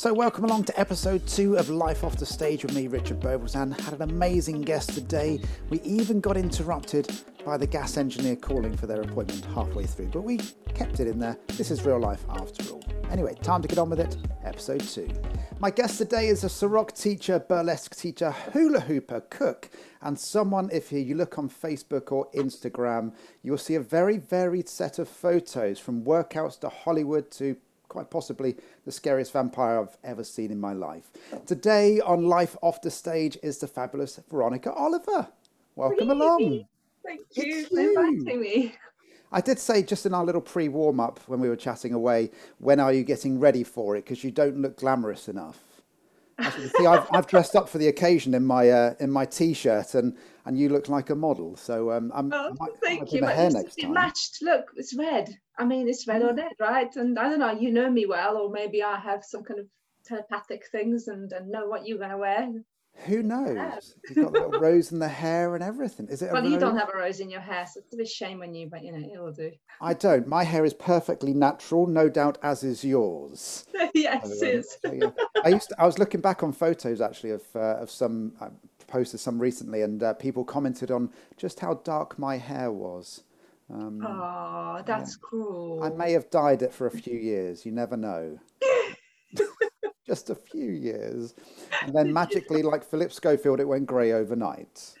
So, welcome along to episode two of Life Off the Stage with me, Richard Beauvoisin. Had an amazing guest today. We even got interrupted by the gas engineer calling for their appointment halfway through, but we kept it in there. This is real life after all. Anyway, time to get on with it. Episode two. My guest today is a Ceroc teacher, burlesque teacher, hula hooper, cook, and someone, if you look on Facebook or Instagram, you'll see a very varied set of photos from workouts to Hollywood to quite possibly the scariest vampire I've ever seen in my life. Today on Life Off the Stage is the fabulous Veronika Oliver. Welcome Really? along. Thank you for inviting me. I did say just in our little pre warm up when we were chatting away, when are you getting ready for it? Because you don't look glamorous enough. As you can see, I've, I've dressed up for the occasion in my uh, in my t-shirt, and and you look like a model. So um, I'm, I Oh, might, thank you. my hair next it time. matched. Look, it's red. I mean, it's red or red, right? And I don't know. You know me well, or maybe I have some kind of telepathic things and, and know what you're gonna wear. Who knows? You've got little rose in the hair and everything. Is it a Well, you don't rose? have a rose in your hair, so it's a bit shame on you, but you know it will do. I don't. My hair is perfectly natural, no doubt, as is yours. yes, So, it um, so, yeah. I used to, I was looking back on photos actually of uh, of some I posted some recently, and uh, people commented on just how dark my hair was. Um, Oh, that's cruel. I may have dyed it for a few years. You never know. just a few years, and then magically, like Philip Schofield, it went grey overnight.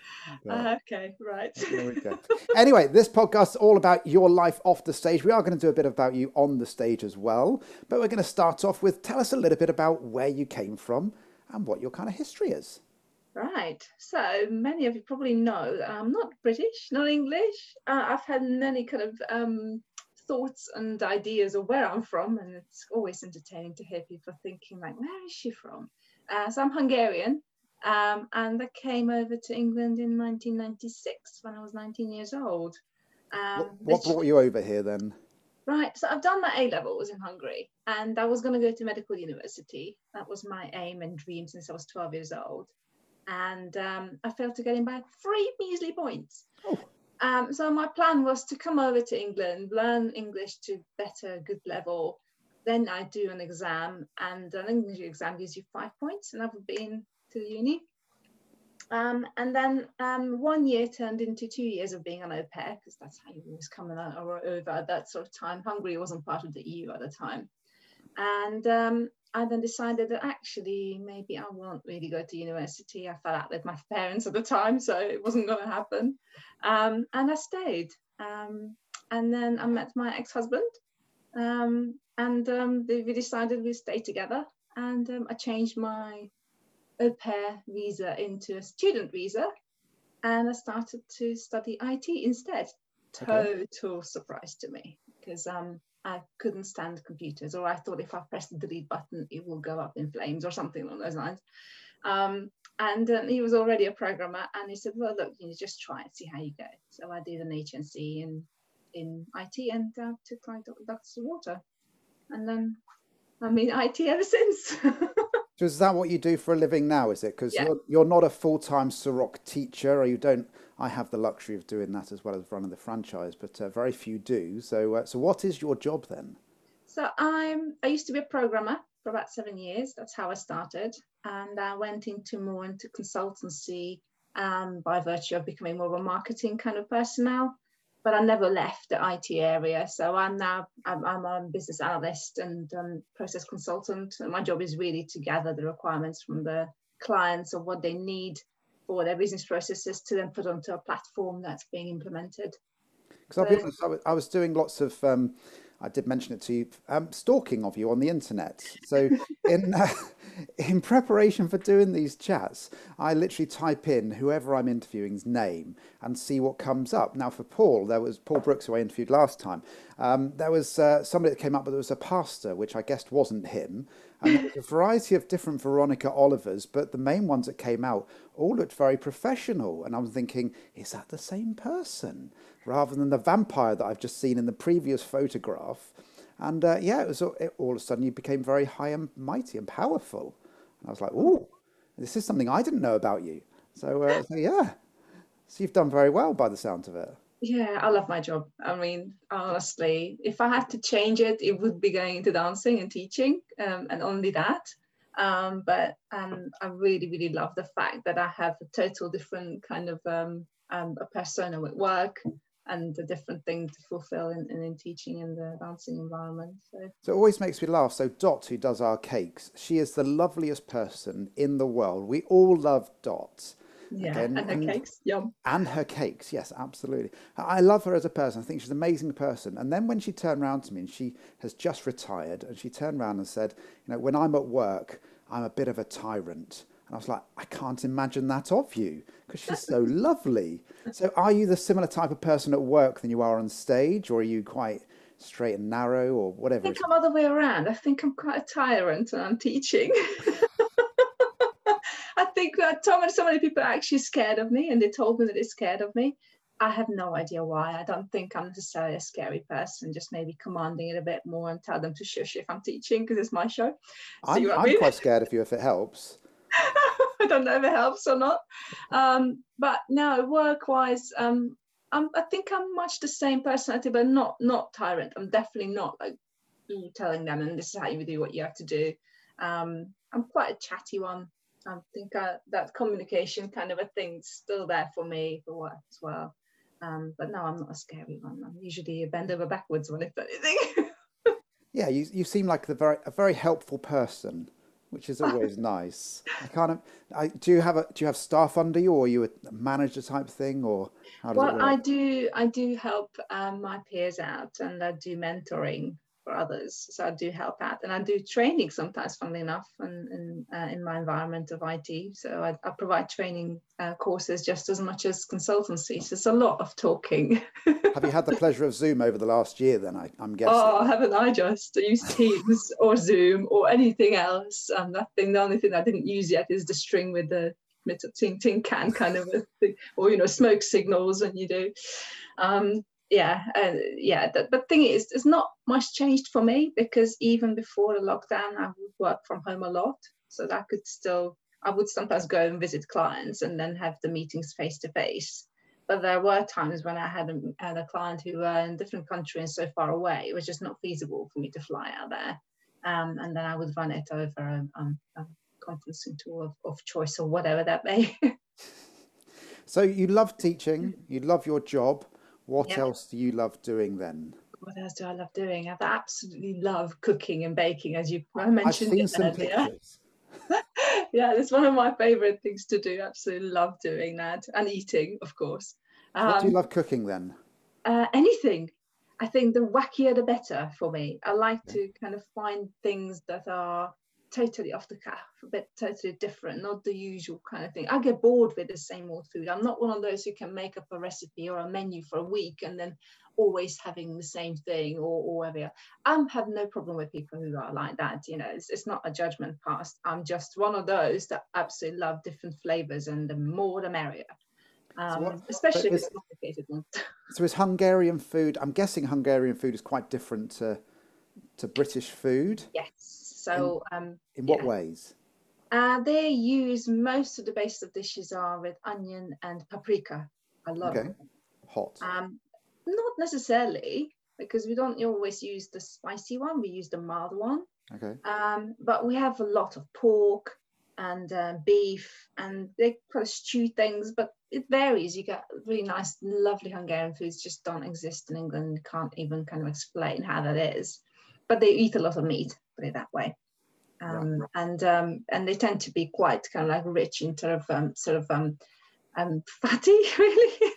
But- Ah, okay, right. there we go. Anyway, this podcast is all about your life off the stage. We are going to do a bit about you on the stage as well, but we're going to start off with tell us a little bit about where you came from and what your kind of history is. Right. So many of you probably know that I'm not British, not English. Uh, I've had many kind of um, thoughts and ideas of where I'm from, and it's always entertaining to hear people thinking like, "Where is she from?" Uh, so I'm Hungarian, um, and I came over to England in 1996 when I was 19 years old. Um, What, what brought you over here then? Right, so I've done my A levels in Hungary and I was going to go to medical university. That was my aim and dream since I was 12 years old. And um, I failed to get in by three measly points. Oh. Um, so my plan was to come over to England, learn English to better, good level. Then I do an exam, and an English exam gives you five points, and I've been to uni. Um, and then um, one year turned into two years of being an au pair, because that's how you o- o- over at that sort of time. Hungary wasn't part of the EU at the time. And um, I then decided that actually maybe I won't really go to university. I fell out with my parents at the time, so it wasn't going to happen. Um, and I stayed. Um, and then I met my ex husband, um, and um, we decided we'd stay together. And um, I changed my au pair visa into a student visa, and I started to study IT instead. Okay. Total surprise to me because um, I couldn't stand computers, or I thought if I press the delete button, it will go up in flames or something along those lines. Um, and um, he was already a programmer, and he said, "Well, look, you know, just try and see how you go." So I did an HNC in in IT and uh, took like ducks to water, and then I'm in IT ever since. So is that what you do for a living now? Is it because Yeah. you're, you're not a full time Ceroc teacher, or you don't? I have the luxury of doing that as well as running the franchise, but uh, very few do. So, uh, so what is your job then? So I'm I used to be a programmer for about seven years. That's how I started, and I went into more into consultancy um, by virtue of becoming more of a marketing kind of personnel. But I never left the IT area. So I'm now I'm, I'm a business analyst and um, process consultant. And my job is really to gather the requirements from the clients of what they need for their business processes to then put onto a platform that's being implemented. Because I'll be So- honest, I was, I was doing lots of, um, I did mention it to you, um, stalking of you on the internet. So in uh, in preparation for doing these chats, I literally type in whoever I'm interviewing's name and see what comes up. Now for Paul, there was Paul Brooks who I interviewed last time. Um, there was uh, somebody that came up, but there was a pastor, which I guessed wasn't him. And there was a variety of different Veronika Olivers, but the main ones that came out all looked very professional. And I'm thinking, is that the same person? Rather than the vampire that I've just seen in the previous photograph. And uh, yeah, it was it, all of a sudden you became very high and mighty and powerful. And I was like, ooh, this is something I didn't know about you. So, uh, so yeah, so you've done very well by the sound of it. Yeah, I love my job. I mean, honestly, if I had to change it, it would be going into dancing and teaching, um, and only that. Um, but um, I really, really love the fact that I have a total different kind of um, um, a persona with work and a different thing to fulfill in, in, in, teaching in the dancing environment. So. so it always makes me laugh. So Dot, who does our cakes, she is the loveliest person in the world. We all love Dot. Yeah, and, and her and, cakes, yum. And her cakes, yes, absolutely. I love her as a person. I think she's an amazing person. And then when she turned around to me, and she has just retired, and she turned around and said, you know, when I'm at work, I'm a bit of a tyrant. And I was like, I can't imagine that of you because she's so lovely. So, are you the similar type of person at work than you are on stage, or are you quite straight and narrow, or whatever? I think I'm other way around. I think I'm quite a tyrant and I'm teaching. I think uh, so, many, so many people are actually scared of me, and they told me that they're scared of me. I have no idea why. I don't think I'm necessarily a scary person, just maybe commanding it a bit more and tell them to shush if I'm teaching because it's my show. I'm, I'm quite scared of you if it helps. I don't know if it helps or not. Um, but no, work wise, um, I'm, I think I'm much the same personality, but not not tyrant. I'm definitely not like telling them, and this is how you do what you have to do. Um, I'm quite a chatty one. I think I, that communication kind of a thing still there for me for work as well. Um, but no, I'm not a scary one. I'm usually a bend over backwards one, if anything. yeah, you, you seem like a very a very helpful person, which is always nice. I kind of. do you have a do you have staff under you, or are you a manager type thing, or how does well, it work? I do I do help um, my peers out, and I do mentoring for others. So I do help out, and I do training sometimes, funnily enough, in in, uh, in my environment of IT. So I, I provide training uh, courses just as much as consultancy. So it's a lot of talking. Have you had the pleasure of Zoom over the last year? Then I, am guessing. Oh, haven't I just used Teams or Zoom or anything else? And um, thing, the only thing I didn't use yet is the string with the tin tin can kind of a thing, or you know smoke signals and you do um, yeah, uh, yeah. The, the thing is, it's not much changed for me because even before the lockdown, I would work from home a lot, so that I could still. I would sometimes go and visit clients and then have the meetings face to face. But there were times when I had a, had a client who were in a different country and so far away, it was just not feasible for me to fly out there. Um, and then I would run it over a, um, a conferencing tool of, of choice or whatever that may. so you love teaching, you love your job. What else do you love doing then? What else do I love doing? I absolutely love cooking and baking, as you mentioned I've seen earlier. yeah, it's one of my favorite things to do. Absolutely love doing that and eating, of course. Um, what do you um, love cooking then? Uh, anything. I think the wackier the better for me. I like to kind of find things that are totally off the cuff, a bit totally different, not the usual kind of thing. I get bored with the same old food. I'm not one of those who can make up a recipe or a menu for a week and then always having the same thing or, or whatever. I have no problem with people who are like that. You know, it's, it's not a judgment past. I'm just one of those that absolutely love different flavors and the more the merrier. Um, so what, especially if it's complicated ones. So is Hungarian food, I'm guessing Hungarian food is quite different to, to British food? Yes so, in, um, in what yeah. ways? Uh, they use most of the base of dishes are with onion and paprika. I love okay. Hot. Um, not necessarily because we don't always use the spicy one. We use the mild one. Okay. Um, but we have a lot of pork and uh, beef, and they kind of stew things, but it varies. You get really nice, lovely Hungarian foods just don't exist in England. Can't even kind of explain how that is. But they eat a lot of meat put it that way. Um. And um, and they tend to be quite kind of like rich in sort of um, sort of um, um, fatty, really,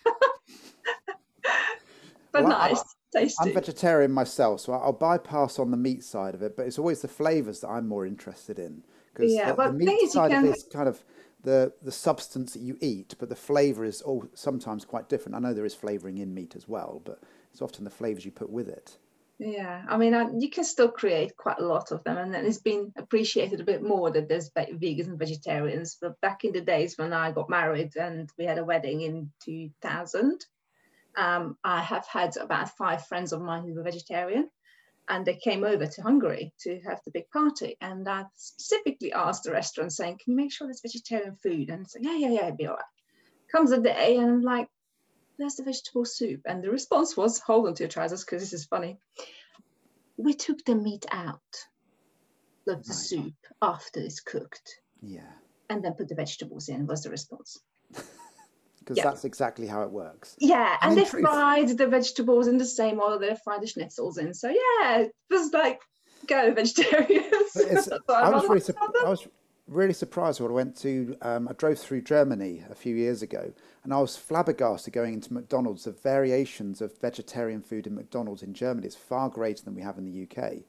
but well, nice. I, Tasty. I'm vegetarian myself, so I'll bypass on the meat side of it, but it's always the flavors that I'm more interested in because yeah, the, the meat side can... of it is kind of the the substance that you eat, but the flavor is all sometimes quite different. I know there is flavoring in meat as well, but it's often the flavors you put with it. Yeah, I mean, I, you can still create quite a lot of them, and it's been appreciated a bit more that there's vegans and vegetarians. But back in the days when I got married and we had a wedding in 2000, um, I have had about five friends of mine who were vegetarian, and they came over to Hungary to have the big party. And I specifically asked the restaurant, saying, "Can you make sure there's vegetarian food?" And it's like, "Yeah, yeah, yeah, it'd be all right." Comes a day, and I'm like, there's the vegetable soup. And the response was, hold on to your trousers because this is funny. We took the meat out. of Right. soup after it's cooked, Yeah. and then put the vegetables in. Was the response? Because Yeah. that's exactly how it works. Yeah, And and, they truth- fried the vegetables in the same oil they fried the schnitzels in. So yeah, it was like go vegetarians. But it's, That's I was really, about sup- them. I was really surprised when I went to. Um, I drove through Germany a few years ago, and I was flabbergasted going into McDonald's. The variations of vegetarian food in McDonald's in Germany is far greater than we have in the UK,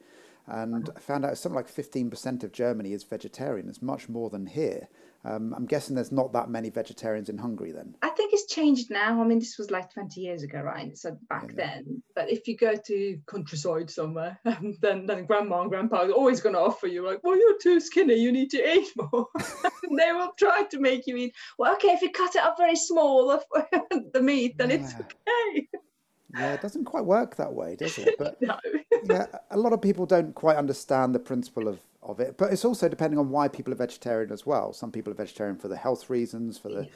and I found out something like fifteen percent of Germany is vegetarian. It's much more than here. Um, I'm guessing there's not that many vegetarians in Hungary then. I think it's changed now. I mean, this was like 20 years ago, right? So back Yeah. then. But if you go to countryside somewhere, then then grandma and grandpa are always going to offer you like, well, you're too skinny, you need to eat more. and they will try to make you eat. Well, okay, if you cut it up very small, the meat, then it's okay. Yeah, it doesn't quite work that way, does it? But No. yeah, a lot of people don't quite understand the principle of, of it, but it's also depending on why people are vegetarian as well. Some people are vegetarian for the health reasons, for the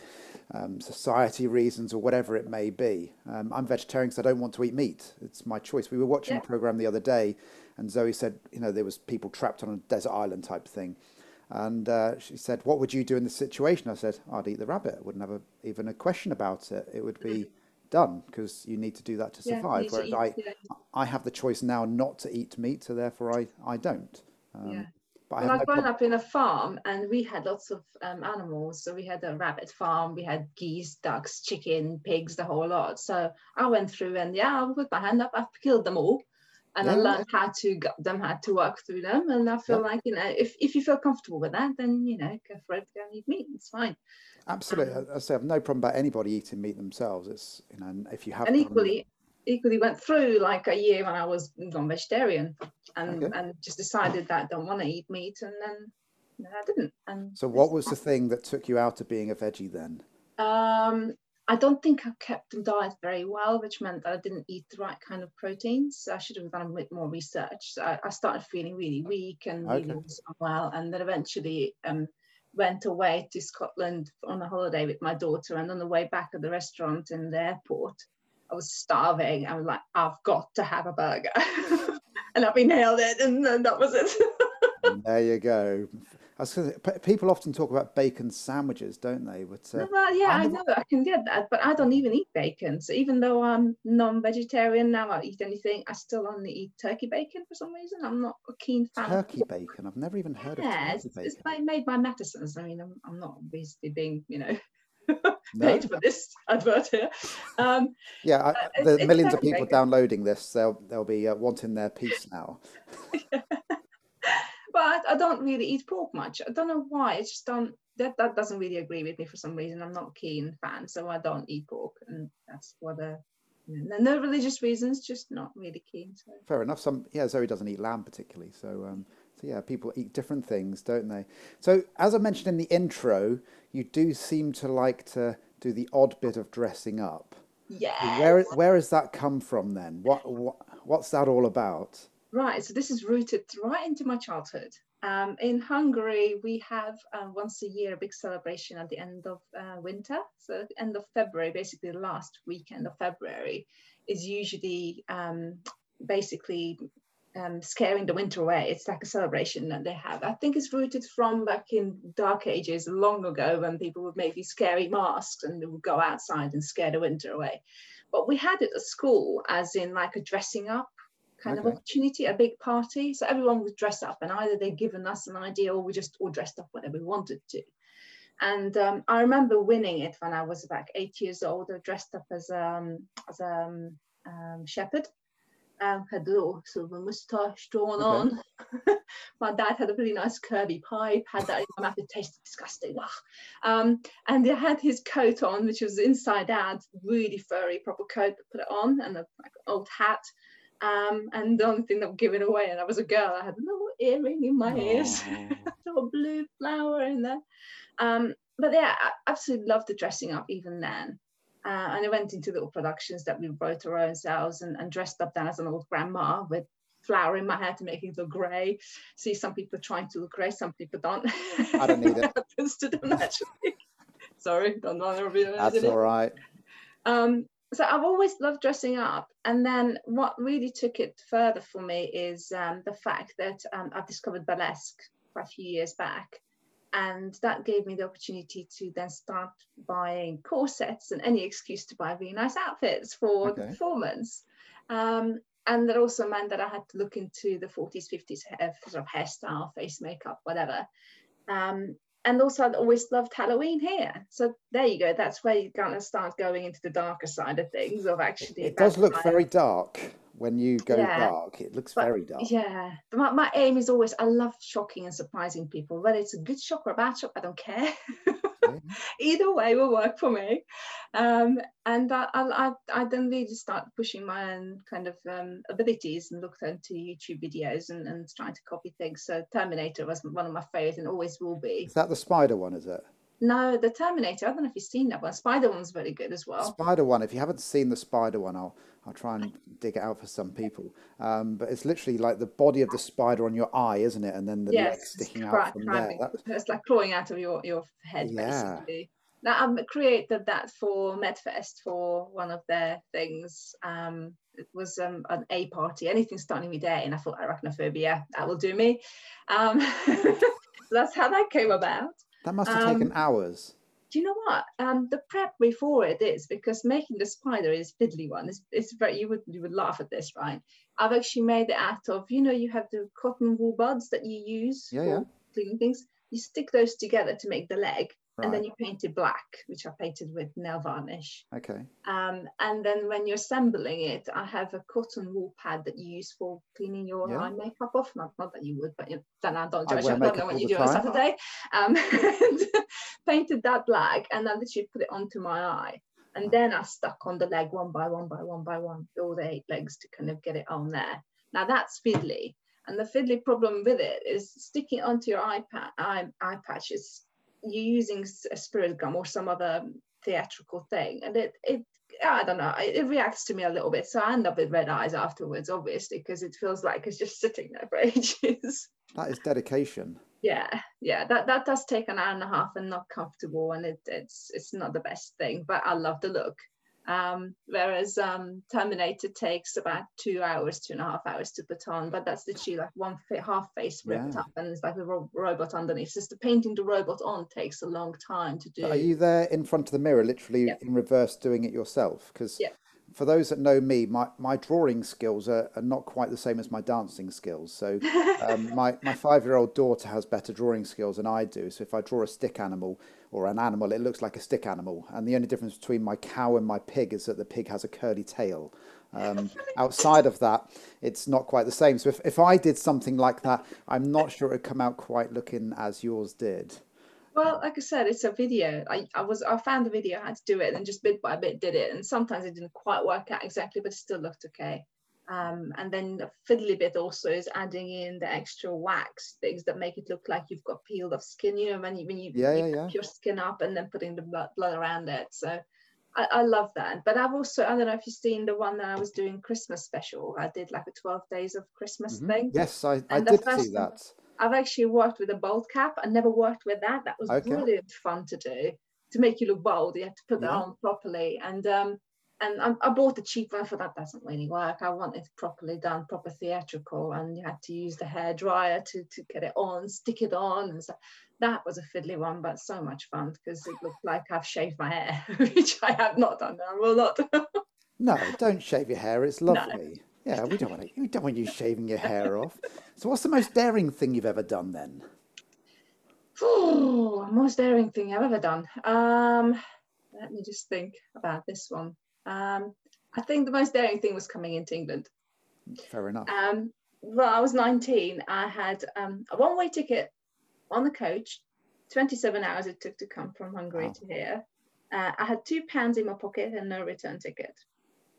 um, society reasons, or whatever it may be. Um, I'm vegetarian because I don't want to eat meat. It's my choice. We were watching Yeah. a program the other day, and Zoe said, you know, there was people trapped on a desert island type thing. And uh, she said, "What would you do in this situation?" I said, "I'd eat the rabbit. I wouldn't have a, even a question about it. It would be done because you need to do that to survive." to Whereas I. I have the choice now not to eat meat, so therefore I, I don't. Um, Yeah. But I Well, no grown prob- up in a farm and we had lots of um, animals. So we had a rabbit farm, we had geese, ducks, chicken, pigs, the whole lot. So I went through and yeah, I put my hand up, I've killed them all. And I learned how to gut them, how to work through them. And I feel like, you know, if, if you feel comfortable with that, then, you know, go for it, go and eat meat. It's fine. Absolutely. I, I say I've no problem about anybody eating meat themselves. It's, you know, if you have and equally, equally went through like a year when I was non-vegetarian and, Okay. and just decided that I don't want to eat meat. And then know, I didn't. And So what was the thing that took you out of being a veggie then? Um, I don't think I kept the diet very well, which meant that I didn't eat the right kind of proteins. I should have done a bit more research. So I, I started feeling really weak and really Okay. And then eventually went away to Scotland on a holiday with my daughter, and on the way back at the restaurant in the go. I was starving. I was like, I've got to have a burger. and I've been nailed it. And then that was it. there you go. say, pe- people often talk about bacon sandwiches, don't they? But uh, well, yeah, I I know I can get that, but I don't even eat bacon. So even though I'm non-vegetarian now, I eat anything. I still only eat turkey bacon for some reason. I'm not a keen fan. of turkey bacon, I've never even heard Yeah, of it's, turkey it's bacon. like made by Mattessons. I mean, I'm, I'm not obviously being, you know, No? paid for this advert here. Um, Yeah, I, the it's millions of people downloading this, they'll they'll be uh, wanting their piece now. but I, don't really eat pork much. I don't know why. It's just don't. That, that doesn't really agree with me for some reason. I'm not a keen fan, so I don't eat pork, and that's what a no religious reasons, just not really keen. So. Fair enough. Some yeah, Zoe doesn't eat lamb particularly, so um, so yeah, people eat different things, don't they? So as I mentioned in the intro, you do seem to like to do the odd bit of dressing up. Yeah. Where where has that come from then? What, what what's that all about? Right. So this is rooted right into my childhood. Um, in Hungary, we have uh, once a year a big celebration at the end of uh, winter. So end of February, basically the last weekend of February, is usually um, basically um, scaring the winter away. It's like a celebration that they have. I think it's rooted from back in dark ages, long ago, when people would make these scary masks and they would go outside and scare the winter away. But we had it at school, as in like a dressing up kind of opportunity, a big party. So everyone would dress up, and either they'd given us an idea or we just all dressed up whatever we wanted to. And um, I remember winning it when I was about eight years old. I dressed up as um, as a um, um, shepherd. Um, had a little sort of a moustache drawn Okay. on. My dad had a really nice curvy pipe, had that in my mouth, it tasted disgusting. Um, and he had his coat on, which was inside out, really furry, proper coat, put it on, and an like, old hat. Um, and the only thing that give it away, and I was a girl, I had a little earring in my ears, little blue flower in there. Um, but yeah, I absolutely loved the dressing up even then. Uh, and I went into little productions that we wrote our own selves and, and dressed up then as an old grandma with flower in my hair to make it look grey. See, some people are trying to look grey, some people don't. I don't need it. happens to them naturally. Sorry, don't want to reveal That's it. all right. Um, so I've always loved dressing up. And then what really took it further for me is um, the fact that um, I've discovered burlesque quite a few years back. And that gave me the opportunity to then start buying corsets and any excuse to buy really nice outfits for Okay. the performance. Um, and that also meant that I had to look into the 40s, 50s hair, sort of hairstyle, face makeup, whatever. Um, and also, I'd always loved Halloween here. So there you go. That's where you're going to start going into the darker side of things, of actually. It does look vampire- very dark when you go Yeah. dark. It looks But- very dark. Yeah, but my, my aim is always I love shocking and surprising people. Whether it's a good shock or a bad shock, I don't care. Yeah. Either way will work for me. Um, and I, I, I, I then really start pushing my own kind of um, abilities and looked into YouTube videos and, and trying to copy things. So Terminator was one of my favorites and always will be. Is that the spider one? Is it? No, the Terminator. I don't know if you've seen that one. Spider one's very good as well. Spider one. If you haven't seen the spider one, I'll I'll try and dig it out for some people. Um, but it's literally like the body of the spider on your eye, isn't it? And then the legs it's sticking out from there. That, It's like crawling out of your, your head, Yeah. basically. Now, I've created that for Medfest for one of their things. Um, it was um, an A party, anything starting with A, and I thought arachnophobia, that will do me. Um, that's how that came about. that must have taken Um, hours. Do you know what? Um, the prep before it is because making the spider is fiddly one. It's, it's very you would you would laugh at this, right? I've actually made it out of you know you have the cotton wool buds that you use Yeah, for yeah. cleaning things. You stick those together to make the leg, and then you paint it black, which I painted with nail varnish. Okay. Um, and then when you're assembling it, I have a cotton wool pad that you use for cleaning your Yeah. eye makeup off. Not, not that you would, but you, don't, know, don't I judge. wear I, don't know what you do on. Saturday. Um, painted that black and then literally put it onto my eye. And then I stuck on the leg one by one by one by one, all the eight legs to kind of get it on there. Now that's fiddly. And the fiddly problem with it is sticking it onto your eye, pa- eye, eye patch is you're using a spirit gum or some other theatrical thing. And it, it I don't know, it, it reacts to me a little bit. So I end up with red eyes afterwards, obviously, because it feels like it's just sitting there for ages. That is dedication. yeah yeah that that does take an hour and a half and not comfortable and it, it's it's not the best thing but i love the look um whereas um terminator takes about two hours two and a half hours to put on but that's literally like one fa- half face ripped Yeah. up and it's like a ro- robot underneath It's just the painting the robot on takes a long time to do Are you there in front of the mirror, literally Yeah. in reverse, doing it yourself? Because Yeah. for those that know me, my, my drawing skills are, are not quite the same as my dancing skills. So um, my, my five year old daughter has better drawing skills than I do. So if I draw a stick animal or an animal, it looks like a stick animal. And the only difference between my cow and my pig is that the pig has a curly tail. Um, outside of that, it's not quite the same. So if, if I did something like that, I'm not sure it would come out quite looking as yours did. Well, like I said, it's a video. I, I was I found the video, I had to do it, and just bit by bit did it. And sometimes it didn't quite work out exactly, but it still looked okay. Um, and then the fiddly bit also is adding in the extra wax things that make it look like you've got peeled off skin. You know, when you when you, Yeah, you yeah, yeah. your skin up and then putting the blood, blood around it. So I, I love that. But I've also I don't know if you've seen the one that I was doing Christmas special. I did like a 12 days of Christmas Mhm. thing. Yes, I, I did see that. I've actually worked with a bald cap. I never worked with that. That was Okay. brilliant fun to do. To make you look bold, you have to put that on properly. And um, and I, I bought a cheap one for that. Doesn't really work. I want it properly done, proper theatrical, and you had to use the hair dryer to to get it on, stick it on, and so that was a fiddly one, but so much fun because it looked like I've shaved my hair, which I have not done. I will not. No, don't shave your hair. It's lovely. Yeah, we don't want to, we don't want you shaving your hair off. So, what's the most daring thing you've ever done then? Ooh, most daring thing I've ever done. Um, let me just think about this one. Um, I think the most daring thing was coming into England. Fair enough. Um, well, I was 19. I had um, a one-way ticket on the coach. 27 hours it took to come from Hungary Wow. to here. Uh, I had two pounds in my pocket and no return ticket.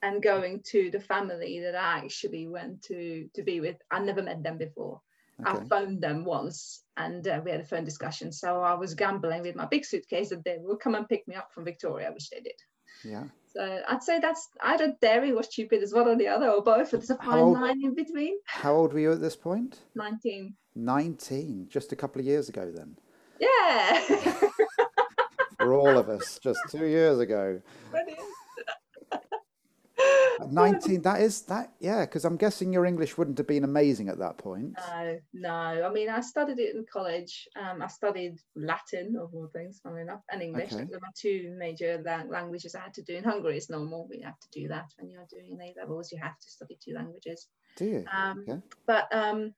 And going to the family that I actually went to to be with, I never met them before. I phoned them once and uh, we had a phone discussion. So I was gambling with my big suitcase that they would come and pick me up from Victoria, which they did. Yeah. So I'd say that's either daring or stupid is one or the other or both. It's a fine old- line in between. How old were you at this point? 19. 19, just a couple of years ago then. Yeah. For all of us, just two years ago. Brilliant. At 19, that is that, yeah, because I'm guessing your English wouldn't have been amazing at that point. No, no. I mean, I studied it in college. Um, I studied Latin, of all things, funny enough, and English. Okay. Those are my two major languages I had to do. In Hungary, it's normal. We have to do that when you're doing A levels. You have to study two languages. Do you? Um, Okay. But um,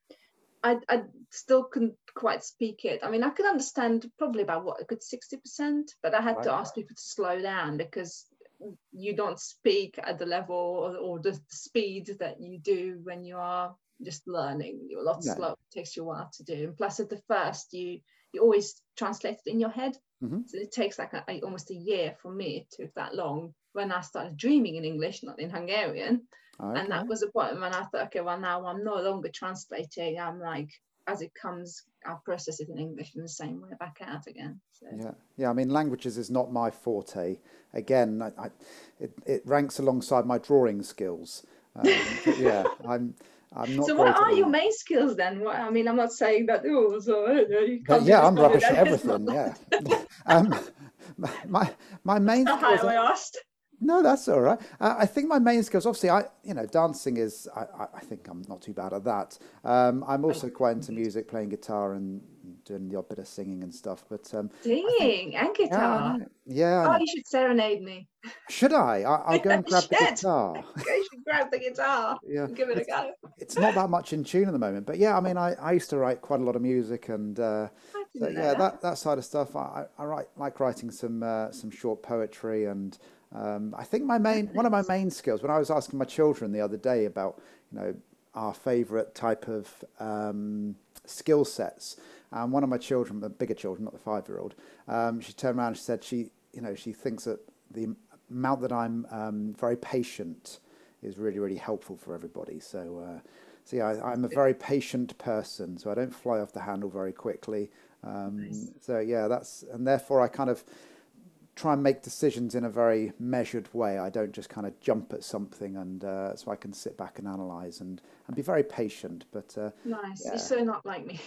I, I still couldn't quite speak it. I mean, I could understand probably about what a good 60%, but I had to ask people to slow down because you don't speak at the level or, or the speed that you do when you are just learning. You're a lot Yeah. slower. It takes you a while to do. And plus, at the first, you you always translate it in your head. Mhm. So it takes like a, a- almost a year for me. It took that long when I started dreaming in English, not in Hungarian and that was a point when I thought, okay, well now I'm no longer translating. I'm like, as it comes, I'll process it in English in the same way back out again. So Yeah, yeah. I mean, languages is not my forte. Again, I, I, it it ranks alongside my drawing skills. Um, yeah, I'm I'm not So what are your main skills then? What, I mean, I'm not saying that. Oh, so uh, you can't yeah, I'm rubbish at that. It's not everything. Yeah. um, my my main skills. I. No, that's all right. Uh, I think my main skills, obviously, I you know, dancing is. I, I think I'm not too bad at that. Um, I'm also quite into music, playing guitar and doing the odd bit of singing and stuff. But um, Singing and guitar. know. yeah. Oh, you should serenade me. Should I? I? I'll go and grab the guitar. You should grab the guitar Yeah. and give it a go. it's not that much in tune at the moment, but yeah, I mean, I, I used to write quite a lot of music, and uh, so yeah, that. that, that side of stuff. I, I I write like writing some uh, some short poetry, and um, I think my main one of my main skills when I was asking my children the other day about you know our favourite type of um, skill sets, and one of my children, the bigger children, not the five year old, um, she turned around and she said she you know she thinks that the amount that I'm um, very patient is really really helpful for everybody. So. Uh, so yeah, I, I'm a very patient person, so I don't fly off the handle very quickly. Um, Nice. so yeah, that's and therefore I kind of try and make decisions in a very measured way. I don't just kind of jump at something, and uh, so I can sit back and analyze and and be very patient. But uh, Nice. yeah. You're so not like me.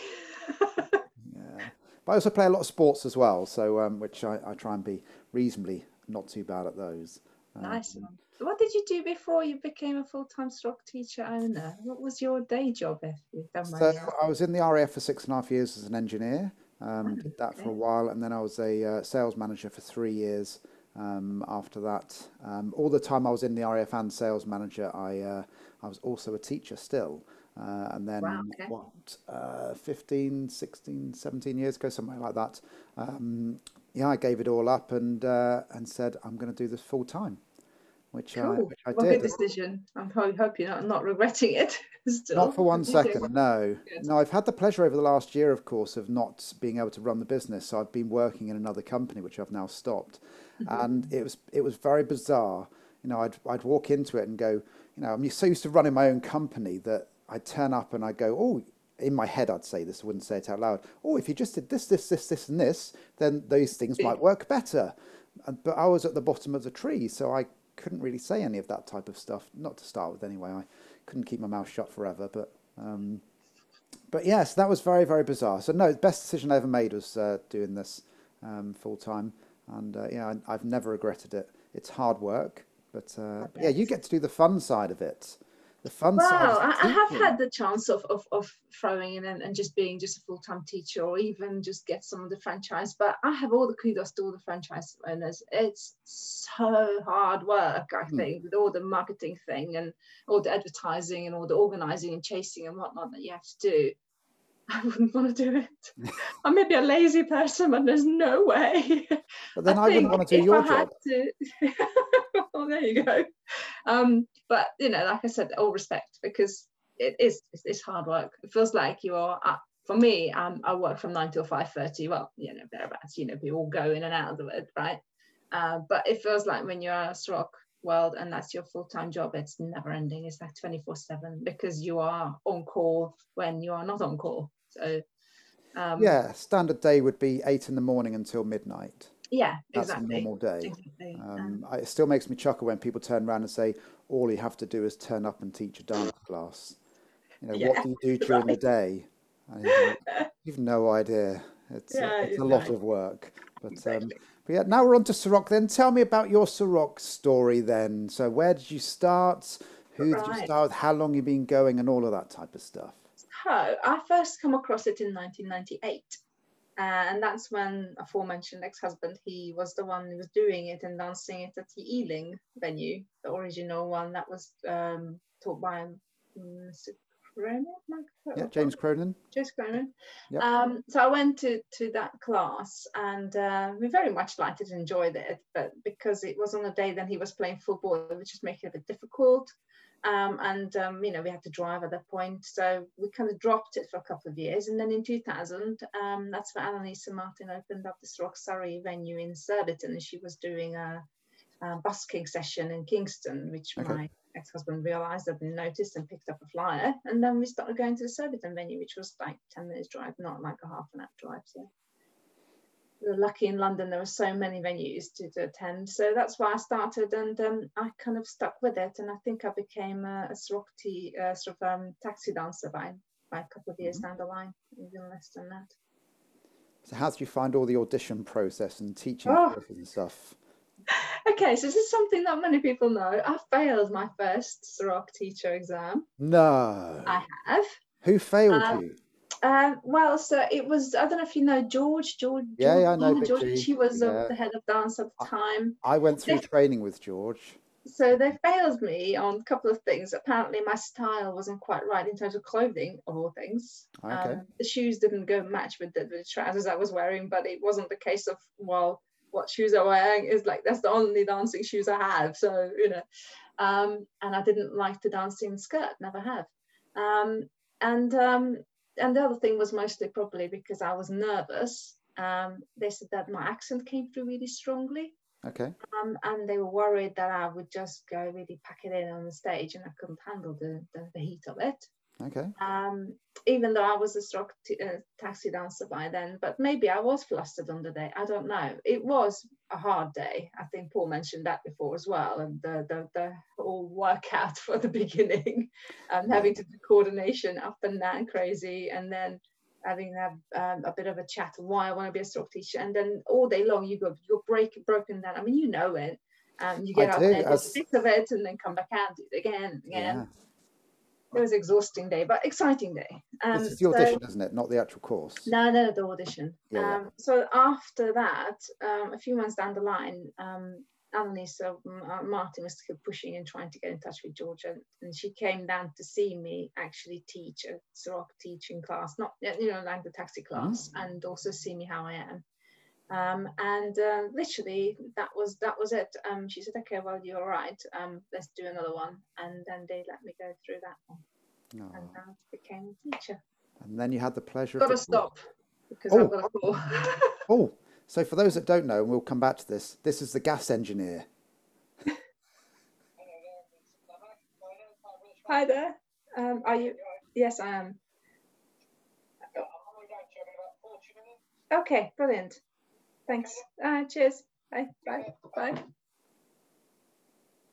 yeah, but I also play a lot of sports as well, so um, which I, I try and be reasonably not too bad at those. Um, Nice one. What did you do before you became a full-time stock teacher owner? What was your day job if you don't mind So? I was in the RAF for six and a half years as an engineer. Um, did that for a while, and then I was a uh, sales manager for three years. Um, after that, um, all the time I was in the RAF and sales manager, I uh, I was also a teacher still. Uh, and then Wow, okay. what, uh, 15, 16, 17 years ago, something like that. Um, yeah, I gave it all up and uh, and said I'm going to do this full time, which I Cool. which I What a did. good decision. I'm ho- hope you're not, regretting it still. Not for one second, no. Good. No, I've had the pleasure over the last year, of course, of not being able to run the business. So I've been working in another company, which I've now stopped, Mm-hmm. and it was it was very bizarre. You know, I'd I'd walk into it and go, you know, I'm so used to running my own company that I'd turn up and I'd go, oh, in my head I'd say this, I wouldn't say it out loud. Oh, if you just did this, this, this, this, and this, then those things might work better. And, but I was at the bottom of the tree, so I couldn't really say any of that type of stuff. Not to start with, anyway. I couldn't keep my mouth shut forever, but. Um, but yes, that was very, very bizarre. So no, the best decision I ever made was uh, doing this um, full time, and uh, yeah, I, I've never regretted it. It's hard work, but uh, yeah, you get to do the fun side of it. The fun side. Well, I, I have had the chance of, of, of throwing in and, and just being just a full-time teacher or even just get some of the franchise. But I have all the kudos to all the franchise owners. It's so hard work, I Hmm. think, with all the marketing thing and all the advertising and all the organizing and chasing and whatnot that you have to do. I wouldn't want to do it. I'm maybe a lazy person, but there's no way. But then I, wouldn't want to do your I had job. to- well, there you go. Um, but you know, like I said, all respect because it is it's, hard work. It feels like you are. Uh, for me, um, I work from nine till five thirty. Well, you know, thereabouts. You know, people go in and out of it, right? Uh, but it feels like when you're a Ceroc world and that's your full-time job, it's never ending. It's like twenty four seven because you are on call when you are not on call. So. Um, Yeah, standard day would be eight in the morning until midnight. Yeah. That's exactly. a normal day. Exactly. Um, Um, it still makes me chuckle when people turn around and say, "All you have to do is turn up and teach a dance class." You know, Yeah, what do you do during the day? And you think, You've no idea. It's, Yeah, it's a lot of work. But, um, Exactly. but yeah, now we're on to Ceroc then. Tell me about your Ceroc story then. So where did you start? Who did you start with? How long you been going and all of that type of stuff? So I first come across it in 1998. Uh, and that's when aforementioned ex-husband, he was the one who was doing it and dancing it at the Ealing venue, the original one that was um, taught by um, Mr. Cronin, Yeah, James Cronin. James Cronin. Yep. Um, so I went to, to that class and uh, we very much liked it and enjoyed it, but because it was on a day then he was playing football, which just made it a bit difficult. Um, and um, you know we had to drive at that point, so we kind of dropped it for a couple of years. And then in 2000, um, that's where Annalisa Martin opened up this Rock Surrey venue in Surbiton, and she was doing a, a busking session in Kingston, which Okay. my ex-husband realised, I didn't notice, and picked up a flyer. And then we started going to the Surbiton venue, which was like 10 minutes drive, not like a half an hour drive. So were lucky in London, there were so many venues to, to attend. So that's why I started and um, I kind of stuck with it. And I think I became a, a sort uh, sort of um, taxi dancer by, by a couple of years down the line, even less than that. So how did you find all the audition process and teaching Oh. and stuff? Okay, so this is something that many people know. I failed my first Rock teacher exam. No. I have. Who failed Um, you? Um, well, so it was, I don't know if you know George, George, Yeah, George, yeah, I know George, Big George, G, he was uh, yeah. the head of dance at the time. I went through they- training with George. So they failed me on a couple of things. Apparently, my style wasn't quite right in terms of clothing, of all things. Okay. Um, the shoes didn't go match with the, the trousers I was wearing, but it wasn't the case of, well, what shoes I'm wearing is like, that's the only dancing shoes I have. So, you know, um, and I didn't like to dance in skirt, never have. Um, and, um, and the other thing was mostly probably because I was nervous. Um, they said that my accent came through really strongly Okay. um, and they were worried that I would just go really pack it in on the stage and I couldn't handle the, the, the heat of it. Okay. Um, even though I was a Ceroc t- uh, taxi dancer by then, but maybe I was flustered on the day. I don't know. It was a hard day. I think Paul mentioned that before as well, and the the, the whole workout for the beginning, and having to do coordination up and down crazy, and then having to have um, a bit of a chat why I want to be a Ceroc teacher, and then all day long you go you're break broken down. I mean, you know it. Um, you I get up do, there, a as- bit of it, and then come back out, do it again, again. Yeah. It was an exhausting day, but exciting day. Um, this is the so- audition, isn't it? Not the actual course. no, no, the audition. Yeah, yeah. um, So after that, um, a few months down the line, um, Annalisa uh, Martin was pushing and trying to get in touch with Georgia, and she came down to see me actually teach a Ceroc teaching class, not you know like the taxi class, and also see me how I am. Um, and uh, literally, that was that was it. Um, she said, "Okay, well, you're all right. Um, let's do another one." And then they let me go through that one, No. and I became a teacher. And then you had the pleasure Got of to stop because Oh. I've got a call. Oh, so for those that don't know, and we'll come back to this, this is the gas engineer. Hi there. Um, are you? Yes, I am. Okay, brilliant. Thanks. Uh, cheers. Bye. Bye. Bye.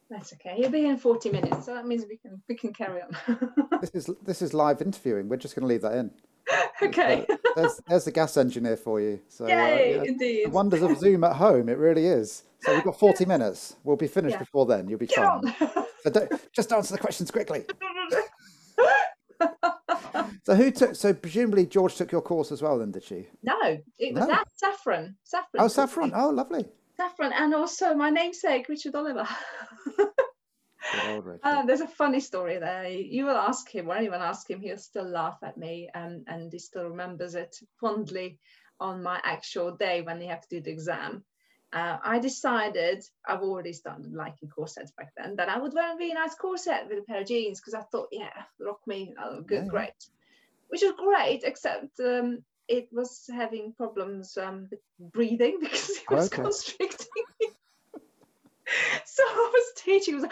That's okay. He'll be in 40 minutes, so that means we can we can carry on. This is this is live interviewing. We're just going to leave that in. okay. Uh, there's there's the gas engineer for you. So uh, Yay, yeah, the indeed. wonders of Zoom at home. It really is. So we've got 40 minutes. We'll be finished Yeah. before then. You'll be Get fine. So don't, just answer the questions quickly. So who took? So presumably George took your course as well, then did she? no, it was No. that Saffron. Saffron. Oh, Saffron. Oh, lovely. Saffron, and also my namesake, Richard Oliver. Richard. Uh, there's a funny story there. You will ask him, or anyone ask him, he'll still laugh at me, um, and he still remembers it fondly on my actual day when he had to do the exam. Uh, I decided, I've already started liking corsets back then, that I would wear a really nice corset with a pair of jeans because I thought, yeah, rock me, oh, good, Yeah, yeah. great. Which was great, except um, it was having problems um, breathing because it was Okay. constricting me. so I was teaching, was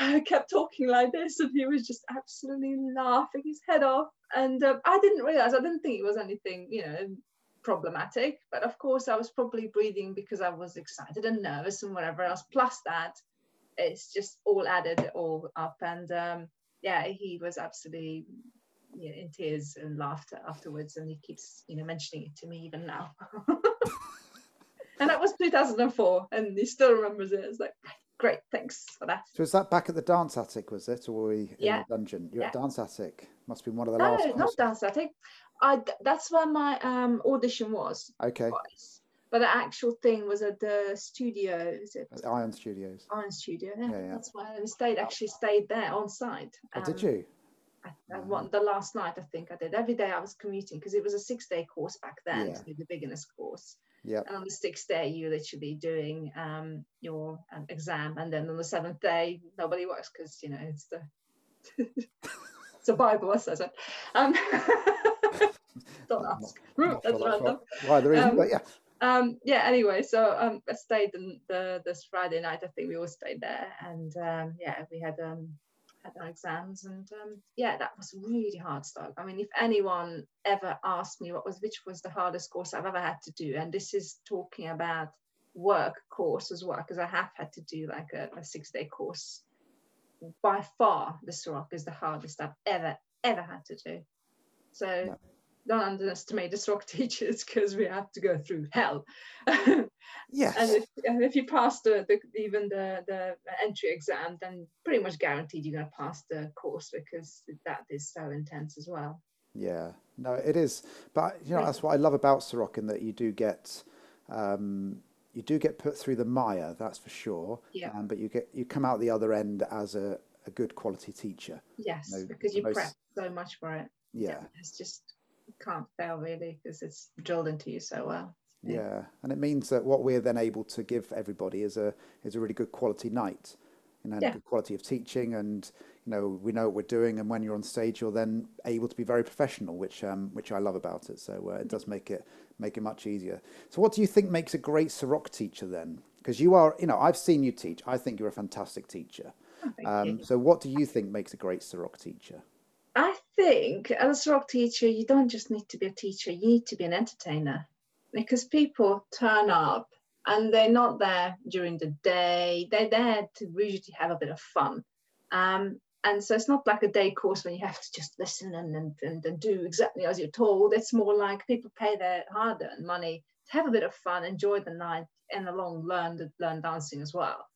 I kept talking like this, and he was just absolutely laughing his head off. And um, I didn't realize, I didn't think it was anything, you know, problematic. But of course, I was probably breathing because I was excited and nervous and whatever else. Plus that, it's just all added all up. And um, yeah, he was absolutely you know, in tears and laughter afterwards, and he keeps you know mentioning it to me even now. and that was 2004, and he still remembers it. It's like great, thanks for that. So was that back at the dance attic, was it, or were we in Yeah. the dungeon? You're at Yeah. dance attic. Must have been one of the No, last. not dance. Think I that's where my um audition was Okay, twice. But the actual thing was at the studio. Is it at Ion Studios. Iron Studio? Yeah, Yeah, yeah. that's why we stayed. Actually, stayed there on site. Oh, did Um, you? I, won the last night. I think I did. Every day I was commuting because it was a six-day course back then, Yeah. the beginners course. yeah And on the sixth day, you're literally doing um, your um, exam, and then on the seventh day, nobody works because you know it's the it's a Bible, I said. Um, don't ask. not That's random. why, there isn't, Um, but yeah. Um, yeah. Anyway, so um, I stayed in the this Friday night. I think we all stayed there, and um, yeah, we had had exams, and um, yeah, that was really hard stuff. I mean, if anyone ever asked me what was which was the hardest course I've ever had to do, and this is talking about work course as well, because I have had to do like a, a six day course. By far, the Ceroc is the hardest I've ever ever had to do. So. Don't underestimate the Ceroc teachers because we have to go through hell. Yes. and if, and if you pass the, the even the the entry exam then pretty much guaranteed you're going to pass the course because that is so intense as well Yeah, no, it is. But you know, that's what I love about Ceroc in that you do get, um, you do get put through the mire, that's for sure. Yeah. Um, but you get you come out the other end as a, a good quality teacher. yes No, because you most- prep so much for it Yeah, it's just you can't fail really because it's drilled into you so well yeah, Yeah. and it means that what we're then able to give everybody is a is a really good quality night, you know, Yeah. good quality of teaching, and you know we know what we're doing, and when you're on stage, you're then able to be very professional, which um which I love about it. So uh, it does make it make it much easier. So what do you think makes a great Ceroc teacher then? Because you are, you know, I've seen you teach. I think you're a fantastic teacher. Oh, Um, you. so what do you think makes a great Ceroc teacher? I think as a rock teacher, you don't just need to be a teacher, you need to be an entertainer because people turn up and they're not there during the day, they're there to usually have a bit of fun. Um, and so it's not like a day course when you have to just listen and, and, and, and do exactly as you're told. It's more like people pay their hard earned money to have a bit of fun, enjoy the night, and along learn, learn dancing as well.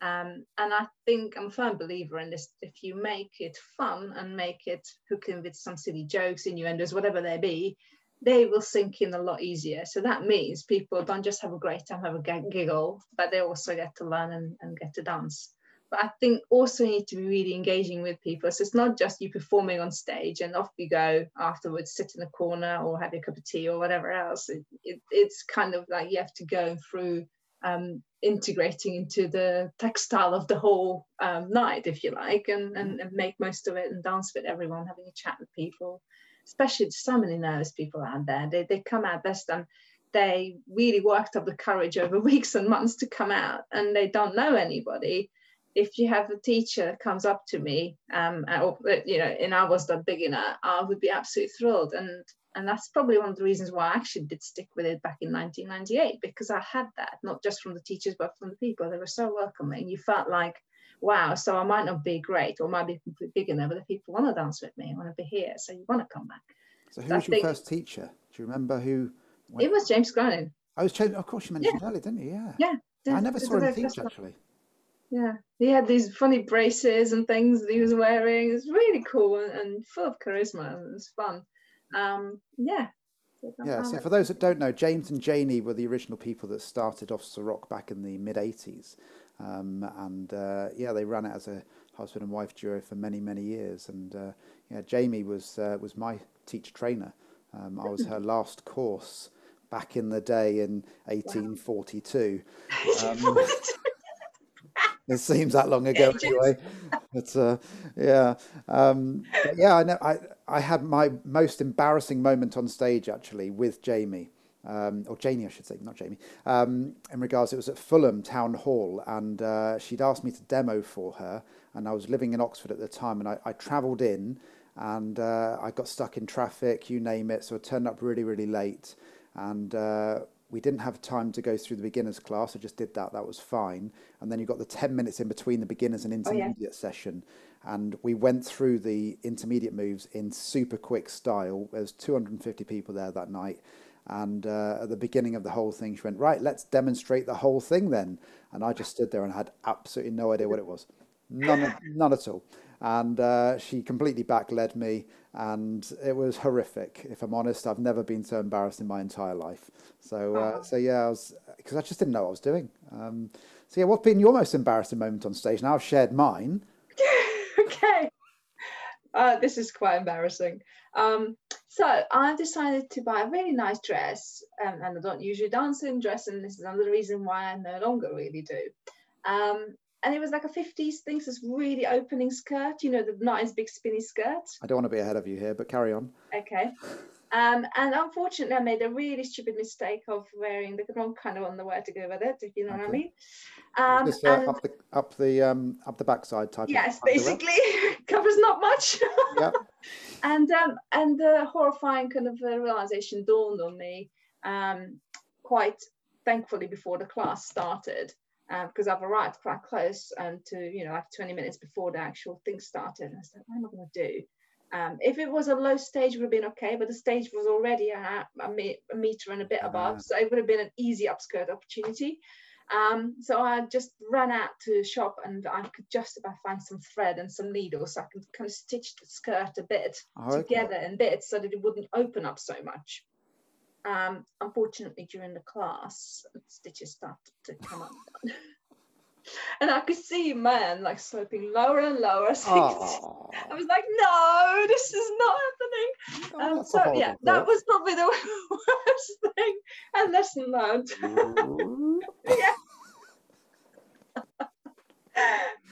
Um, and I think I'm a firm believer in this. If you make it fun and make it hook in with some silly jokes, innuendos, whatever they be, they will sink in a lot easier. So that means people don't just have a great time, have a giggle, but they also get to learn and, and get to dance. But I think also you need to be really engaging with people. So it's not just you performing on stage and off you go afterwards, sit in a corner or have a cup of tea or whatever else. It, it, it's kind of like you have to go through um, integrating into the textile of the whole um, night, if you like, and, and, and make most of it and dance with everyone, having a chat with people. Especially so many nervous people out there. They, they come out best and they really worked up the courage over weeks and months to come out and they don't know anybody. If you have a teacher that comes up to me, um, or, you know, and I was the beginner, I would be absolutely thrilled. And and that's probably one of the reasons why I actually did stick with it back in 1998 because I had that not just from the teachers but from the people. They were so welcoming. You felt like, wow, so I might not be great or might be a complete beginner, but the people want to dance with me, I want to be here, so you want to come back. So who So I was your think- first teacher? Do you remember who? When, It was James Cronin. I was changing. Of course, you mentioned earlier, didn't you? Yeah. Yeah, I never saw him the teach actually. Yeah, he had these funny braces and things that he was wearing. It was really cool and, and full of charisma. It was fun. Um, yeah. Yeah, so for those that don't know, James and Janie were the original people that started off Ceroc back in the mid 80s. Um, and uh, yeah, they ran it as a husband and wife duo for many, many years. And uh, yeah, Jamie was, uh, was my teacher trainer. Um, I was her last course back in the day in 1842. Um, it seems that long ago anyway. But uh, yeah, um, but yeah, I know. I I had my most embarrassing moment on stage actually with Jamie, um, or Janie, I should say, not Jamie. Um, in regards, it was at Fulham Town Hall, and uh, she'd asked me to demo for her, and I was living in Oxford at the time, and I, I travelled in, and uh, I got stuck in traffic, you name it. So I turned up really, really late, and uh, we didn't have time to go through the beginners class. I just did that. That was fine. And then you got the ten minutes in between the beginners and Oh, yeah. intermediate session, and we went through the intermediate moves in super quick style. There was 250 people there that night, and uh, at the beginning of the whole thing, she went, "Right, let's demonstrate the whole thing then." And I just stood there and had absolutely no idea what it was, none, none at all. And uh, she completely backled me, and it was horrific. If I'm honest, I've never been so embarrassed in my entire life. So, uh, so yeah, I was because I just didn't know what I was doing. Um, so yeah, what's been your most embarrassing moment on stage? Now I've shared mine. okay. Uh, this is quite embarrassing. Um, so I've decided to buy a really nice dress, um, and I don't usually dance in dress, and this is another reason why I no longer really do. Um, and it was like a 50s thing, so this really opening skirt, you know, the nice big spinny skirt. I don't want to be ahead of you here, but carry on. Okay. Um, and unfortunately, I made a really stupid mistake of wearing the wrong kind of underwear to go with it, if you know okay. what I mean. Um, Just, uh, and, up the up the um, up the backside type. Yes, basically covers not much. yeah. and um, and the horrifying kind of uh, realization dawned on me um, quite thankfully before the class started because uh, I've arrived quite close and to you know like 20 minutes before the actual thing started. And I said, what am I going to do? Um, if it was a low stage, it would have been okay, but the stage was already a, a, me- a meter and a bit above, so it would have been an easy upskirt opportunity. Um, so I just ran out to shop and I could just about find some thread and some needles so I could kind of stitch the skirt a bit oh, together in bits so that it wouldn't open up so much. Um, unfortunately, during the class, stitches started to come up. and I could see man like sloping lower and lower. Oh. I was like, no, this is not happening. Oh, um, so yeah, that was probably the worst thing and lesson learned. yeah.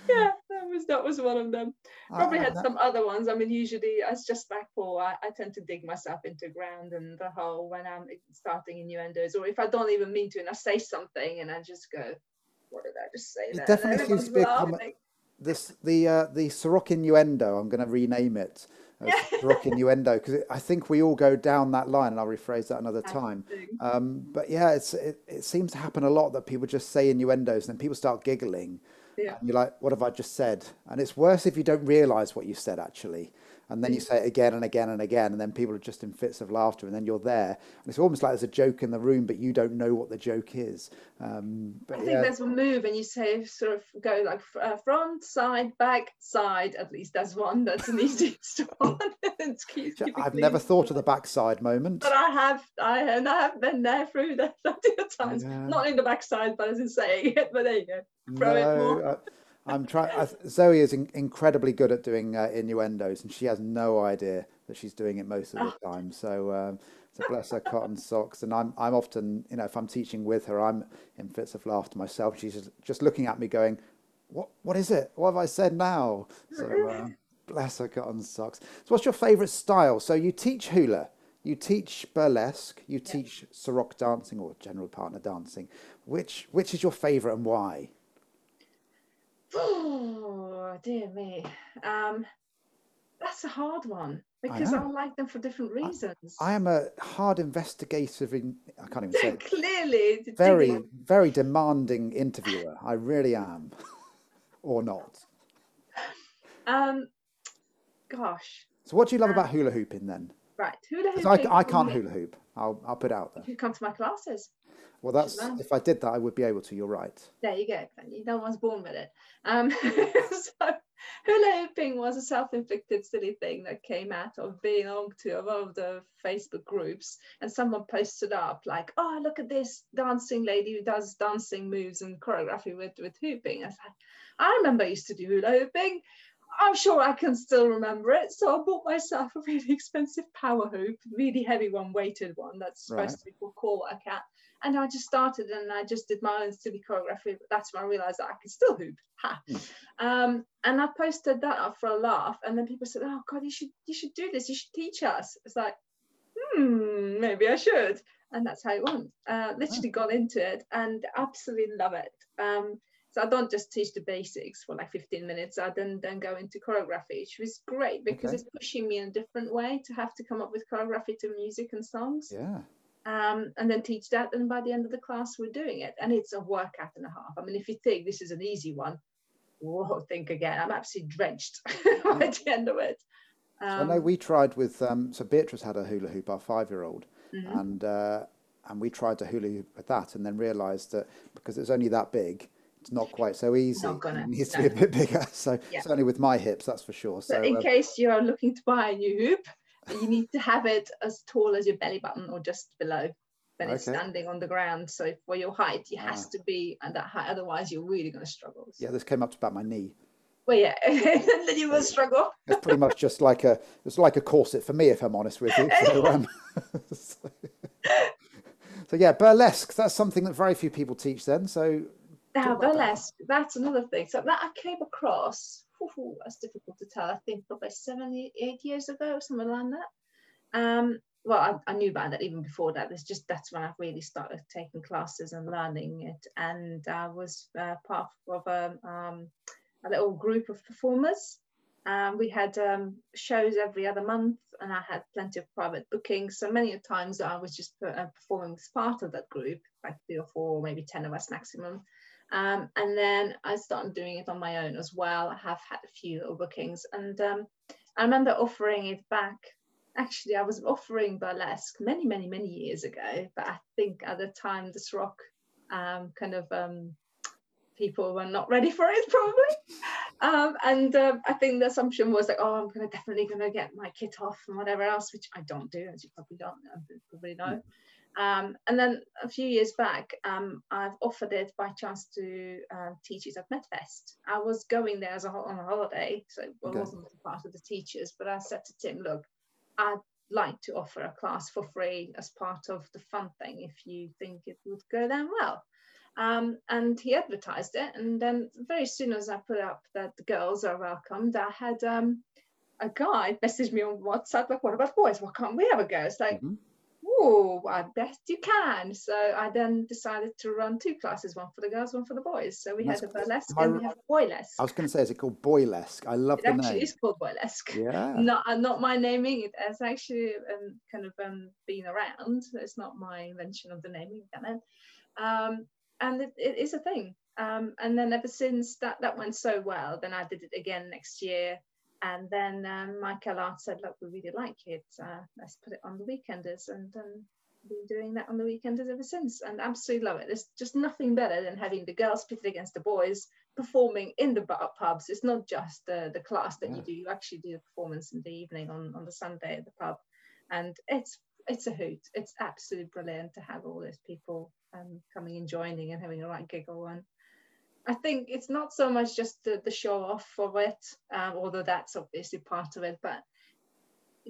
yeah, that was that was one of them. Probably had some other ones. I mean, usually as just like Paul, I, I tend to dig myself into ground and the hole when I'm starting innuendos, or if I don't even mean to, and I say something and I just go, what did I just say? It there? definitely seems to be common. This the uh, the Ceroc innuendo. I'm going to rename it. Ceroc innuendo because I think we all go down that line, and I'll rephrase that another time. Um, but yeah, it's it, it seems to happen a lot that people just say innuendos, and then people start giggling. Yeah. And you're like, what have I just said? And it's worse if you don't realize what you said actually and then you say it again and again and again, and then people are just in fits of laughter, and then you're there, and it's almost like there's a joke in the room, but you don't know what the joke is. Um, I think yeah. there's a move, and you say sort of go like uh, front, side, back, side. At least that's one. That's an easy one. I've never thought of the backside moment, but I have. I and I have been there through that plenty of times. Not in the backside, but as in saying it. But there you go. Throw no, it more. Uh, I'm trying. Zoe is in, incredibly good at doing uh, innuendos, and she has no idea that she's doing it most of the oh. time. So, um, so bless her cotton socks. And I'm, I'm often, you know, if I'm teaching with her, I'm in fits of laughter myself. She's just, just looking at me, going, "What, what is it? What have I said now?" So, uh, bless her cotton socks. So, what's your favourite style? So, you teach hula, you teach burlesque, you yeah. teach Ceroc dancing or general partner dancing. Which, which is your favourite and why? Oh dear me. Um, that's a hard one because I, I, like them for different reasons. I, I, am a hard investigative. In, I can't even say. Clearly, very, very demanding interviewer. I really am, or not. Um, gosh. So, what do you love um, about hula hooping then? Right, hula hooping. I, I can't hula hoop. I'll, I'll put out there. You come to my classes. Well, that's if I did that, I would be able to. You're right. There you go. No one's born with it. Um, so hula hooping was a self-inflicted silly thing that came out of being on to a lot of the Facebook groups, and someone posted up like, "Oh, look at this dancing lady who does dancing moves and choreography with with hooping." I was like, "I remember I used to do hula hooping." I'm sure I can still remember it. So I bought myself a really expensive power hoop, really heavy one, weighted one that's supposed right. to be for core workout and I just started and I just did my own silly choreography. That's when I realized that I could still hoop. Ha. Mm. Um, and I posted that up for a laugh, and then people said, "Oh God, you should you should do this. You should teach us." It's like, hmm, maybe I should. And that's how it went. Uh, literally oh. got into it and absolutely love it. Um, so I don't just teach the basics for like 15 minutes. I then then go into choreography, which was great because okay. it's pushing me in a different way to have to come up with choreography to music and songs. Yeah um, and then teach that. And by the end of the class, we're doing it. And it's a workout and a half. I mean, if you think this is an easy one, whoa, think again. I'm absolutely drenched by the end of it. Um, so I know um, we tried with um, so Beatrice had a hula hoop, our five-year-old, mm-hmm. and uh, and we tried to hula hoop with that, and then realised that because it's only that big, it's not quite so easy. Gonna, it needs no. to be a bit bigger. So yeah. certainly with my hips, that's for sure. So, so in um, case you are looking to buy a new hoop, you need to have it as tall as your belly button or just below when okay. it's standing on the ground. So for your height, it has ah. to be at that height. Otherwise, you're really going to struggle. Yeah, this came up to about my knee. Well, yeah, then you will struggle. it's pretty much just like a it's like a corset for me, if I'm honest with you. So, um, so, so yeah, burlesque. That's something that very few people teach. Then, so now burlesque. That. That's another thing. So that I came across. Whew, that's difficult to tell. I think probably seven, eight years ago, something like that. Um, well, I, I, knew about that even before that. It's just that's when I really started taking classes and learning it, and I was uh, part of a, um, a little group of performers. Um, we had um, shows every other month, and I had plenty of private bookings. So many times I was just uh, performing as part of that group, like three or four, maybe ten of us maximum. Um, and then I started doing it on my own as well. I have had a few bookings, and um, I remember offering it back actually I was offering burlesque many, many, many years ago, but I think at the time this rock um, kind of um, people were not ready for it probably. Um, and uh, I think the assumption was like, oh, I'm gonna definitely gonna get my kit off and whatever else, which I don't do, as you probably don't probably know. Um, and then a few years back, um, I've offered it by chance to uh, teachers at MedFest. I was going there as a, on a holiday, so it okay. wasn't part of the teachers. But I said to Tim, "Look, I'd like to offer a class for free as part of the fun thing if you think it would go down well. Um, and he advertised it. And then very soon as I put up that the girls are welcomed, I had um, a guy message me on WhatsApp like, "What about boys? Why can't we have a go?" It's like, mm-hmm oh, I bet you can. So I then decided to run two classes, one for the girls, one for the boys. So we had a burlesque and we have a boylesque. I was going to say, is it called boylesque? I love it the name. Actually, it's called boylesque. Yeah. Not uh, not my naming. It has actually um, kind of um, been around. It's not my invention of the naming. Um, and it, it is a thing. Um, and then ever since that that went so well, then I did it again next year and then um, Michael Art said, look, we really like it. Uh, let's put it on the weekenders. And um, been doing that on the weekenders ever since and absolutely love it. There's just nothing better than having the girls pitted against the boys performing in the pubs. It's not just uh, the class that yeah. you do, you actually do the performance in the evening on, on the Sunday at the pub. And it's it's a hoot. It's absolutely brilliant to have all those people um, coming and joining and having a right giggle. And I think it's not so much just the, the show off of it, um, although that's obviously part of it, but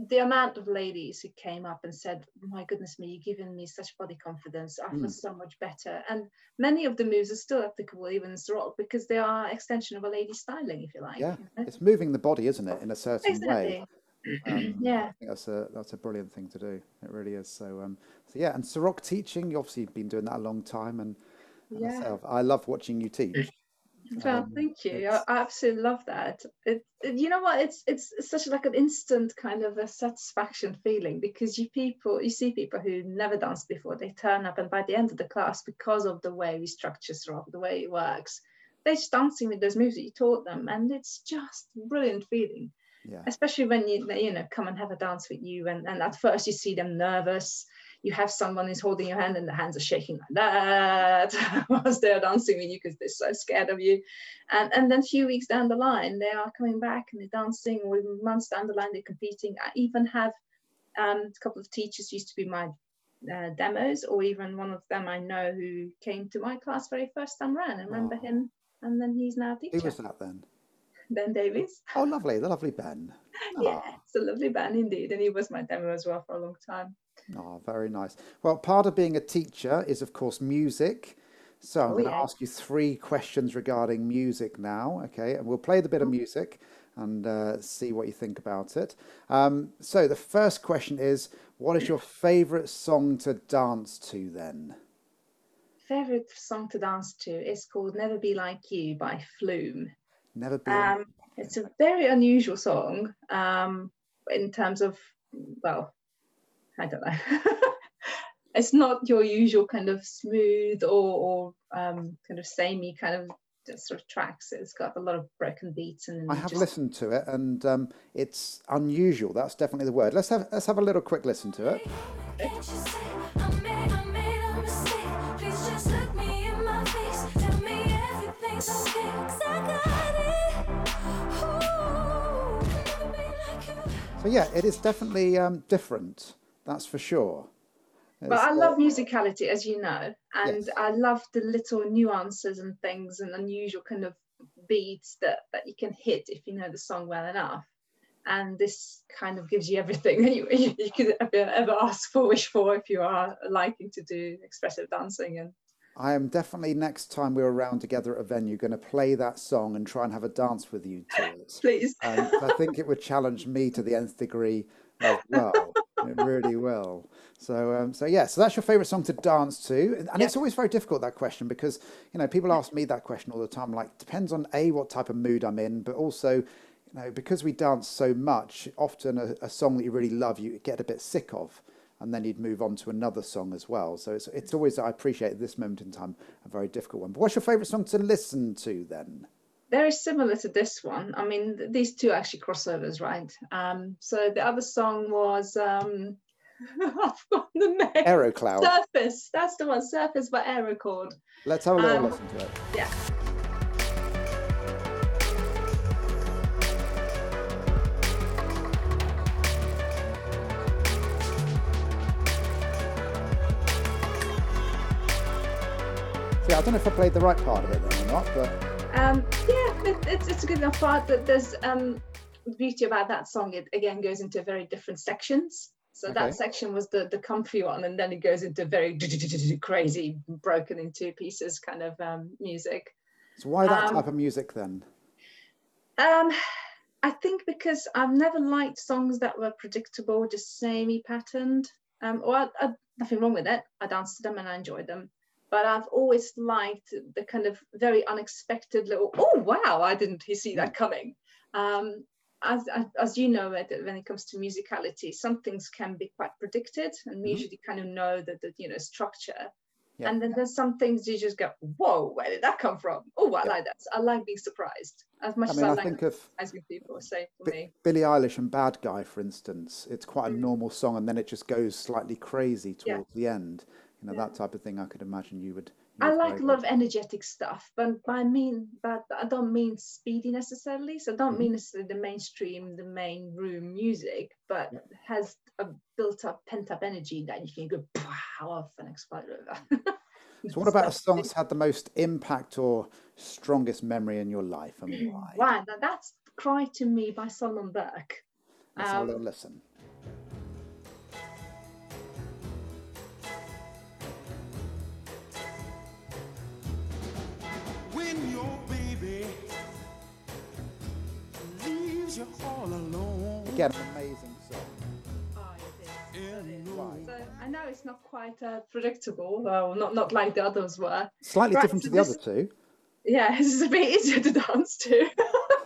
the amount of ladies who came up and said, "My goodness me, you've given me such body confidence. I feel mm. so much better." And many of the moves are still applicable even in rock because they are extension of a lady's styling, if you like. Yeah, you know? it's moving the body, isn't it, in a certain exactly. way. Um, yeah, I think that's a that's a brilliant thing to do. It really is. So, um, so yeah, and Ceroc teaching, you've obviously been doing that a long time, and yeah. Myself. I love watching you teach. Well, um, thank you. I, absolutely love that. It, it, you know what? It's it's such like an instant kind of a satisfaction feeling because you people you see people who never danced before. They turn up and by the end of the class, because of the way we structure Ceroc, the way it works, they're just dancing with those moves that you taught them, and it's just brilliant feeling. Yeah. Especially when you you know come and have a dance with you, and and at first you see them nervous you have someone who's holding your hand and the hands are shaking like that whilst they're dancing with you because they're so scared of you. And, and then a few weeks down the line, they are coming back and they're dancing, or months down the line, they're competing. I even have um, a couple of teachers used to be my uh, demos, or even one of them I know who came to my class very first time around. I remember oh. him, and then he's now a teacher. Who was that then? Ben Davies. Oh, lovely, the lovely Ben. Oh. Yeah, it's a lovely Ben indeed, and he was my demo as well for a long time. Oh, very nice. Well, part of being a teacher is, of course, music. So I'm oh, going to yeah. ask you three questions regarding music now, okay? And we'll play the bit of mm-hmm. music and uh, see what you think about it. Um, so the first question is, what is your favourite song to dance to then? Favourite song to dance to is called Never Be Like You by Flume. Never Be um, like It's a very unusual song um, in terms of, well, I don't know. it's not your usual kind of smooth or, or um, kind of samey kind of sort of tracks. It's got a lot of broken beats and. I have just- listened to it, and um, it's unusual. That's definitely the word. Let's have let's have a little quick listen to it. Can't you say I made, I made a mistake? Please just look me in my face. Tell me everything's okay. 'Cause I got it. Ooh, never be like you. So yeah, it is definitely um, different. That's for sure. But It's, I uh, love musicality, as you know, and Yes. I love the little nuances and things and unusual kind of beats that, that you can hit if you know the song well enough. And this kind of gives you everything that you, you, you could ever, ever ask for, wish for, if you are liking to do expressive dancing. And I am definitely next time we're around together at a venue going to play that song and try and have a dance with you to it. please, Um, I think it would challenge me to the nth degree as well. It really will. So, um, so yeah. So that's your favorite song to dance to, and it's always very difficult that question because you know people ask me that question all the time. Like, depends on a what type of mood I'm in, but also, you know, because we dance so much, often a, a song that you really love, you get a bit sick of, and then you'd move on to another song as well. So it's it's always I appreciate this moment in time a very difficult one. But what's your favorite song to listen to then? Very similar to this one. I mean, th- these two are actually crossovers, right? Um, so the other song was, um, I've forgotten the name. Aero Chord. Surface. That's the one. Surface by Aero Chord. Let's have a little Um, listen to it. Yeah. See, I don't know if I played the right part of it then or not, but Um, yeah, it, it's, it's a good enough part that there's um, the beauty about that song. It again goes into very different sections. So Okay. that section was the the comfy one, and then it goes into very crazy, broken into pieces kind of um, music. so why that Um, type of music then? Um, I think because I've never liked songs that were predictable, just samey patterned. Um, or I, I, nothing wrong with it. I danced to them and I enjoyed them. But I've always liked the kind of very unexpected little. Oh wow! I didn't see that coming. Um, as, as, as you know, when it comes to musicality, some things can be quite predicted, and Mhm. usually kind of know that the you know structure. Yeah. And then there's some things you just go, whoa, where did that come from? Oh, I Yeah. like that. I like being surprised as much I as mean, I I like think of surprising people. Say for Bi- me, Billie Eilish and Bad Guy, for instance. It's quite a Mm. normal song, and then it just goes slightly crazy Yeah. towards the end. You know, Yeah. that type of thing. I could imagine you would. you I like a lot of energetic stuff, but I mean, but I don't mean speedy necessarily. So I don't Mhm. mean necessarily the mainstream, the main room music, but Yeah. has a built up pent up energy that you can go pow off and explode over. So, what about a song that's had the most impact or strongest memory in your life, and why? Wow, now that's "Cry to Me" by Solomon Burke. Let's have a Um, little listen. When your baby leaves you all alone. Again, an amazing song. Oh, it is. in Right. So I know it's not quite uh, predictable, well, not not like the others were. Slightly Right, different so to the this- other two. yeah, this is a bit easier to dance to.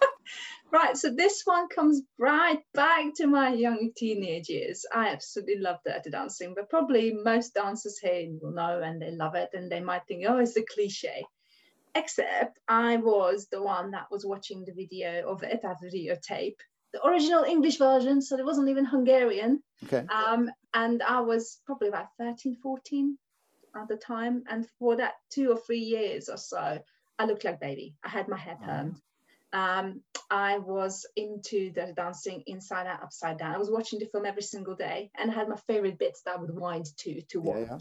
right, so this one comes right back to my young teenage years. I absolutely loved dirty dancing, but probably most dancers here will know and they love it and they might think, oh, it's a cliche. Except I was the one that was watching the video of it, that videotape, the original English version, so it wasn't even Hungarian. Okay. Um, and I was probably about 13, 14 at the time. And for that two or three years or so, I looked like baby. I had my hair permed. Um, I was into the dancing inside out, upside down. I was watching the film every single day and I had my favorite bits that I would wind to to Yeah, yeah.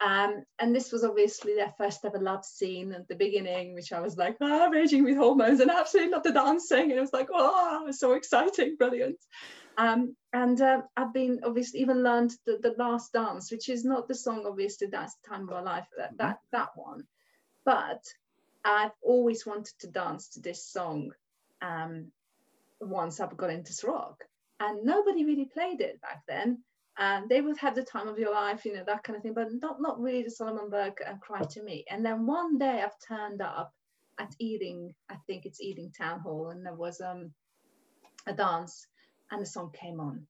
Um, and this was obviously their first ever love scene at the beginning, which I was like, ah, raging with hormones and absolutely not the dancing. And it was like, oh, it was so exciting, brilliant. Um, and uh, I've been obviously even learned the, the last dance, which is not the song, obviously, that's the time of our life, that, that, that one. But I've always wanted to dance to this song um, once I've got into rock. And nobody really played it back then. And they would have the time of your life, you know, that kind of thing, but not, not really the Solomon Burke and Cry to Me. And then one day I've turned up at Ealing, I think it's Ealing Town Hall, and there was um, a dance and the song came on.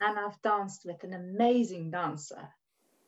And I've danced with an amazing dancer.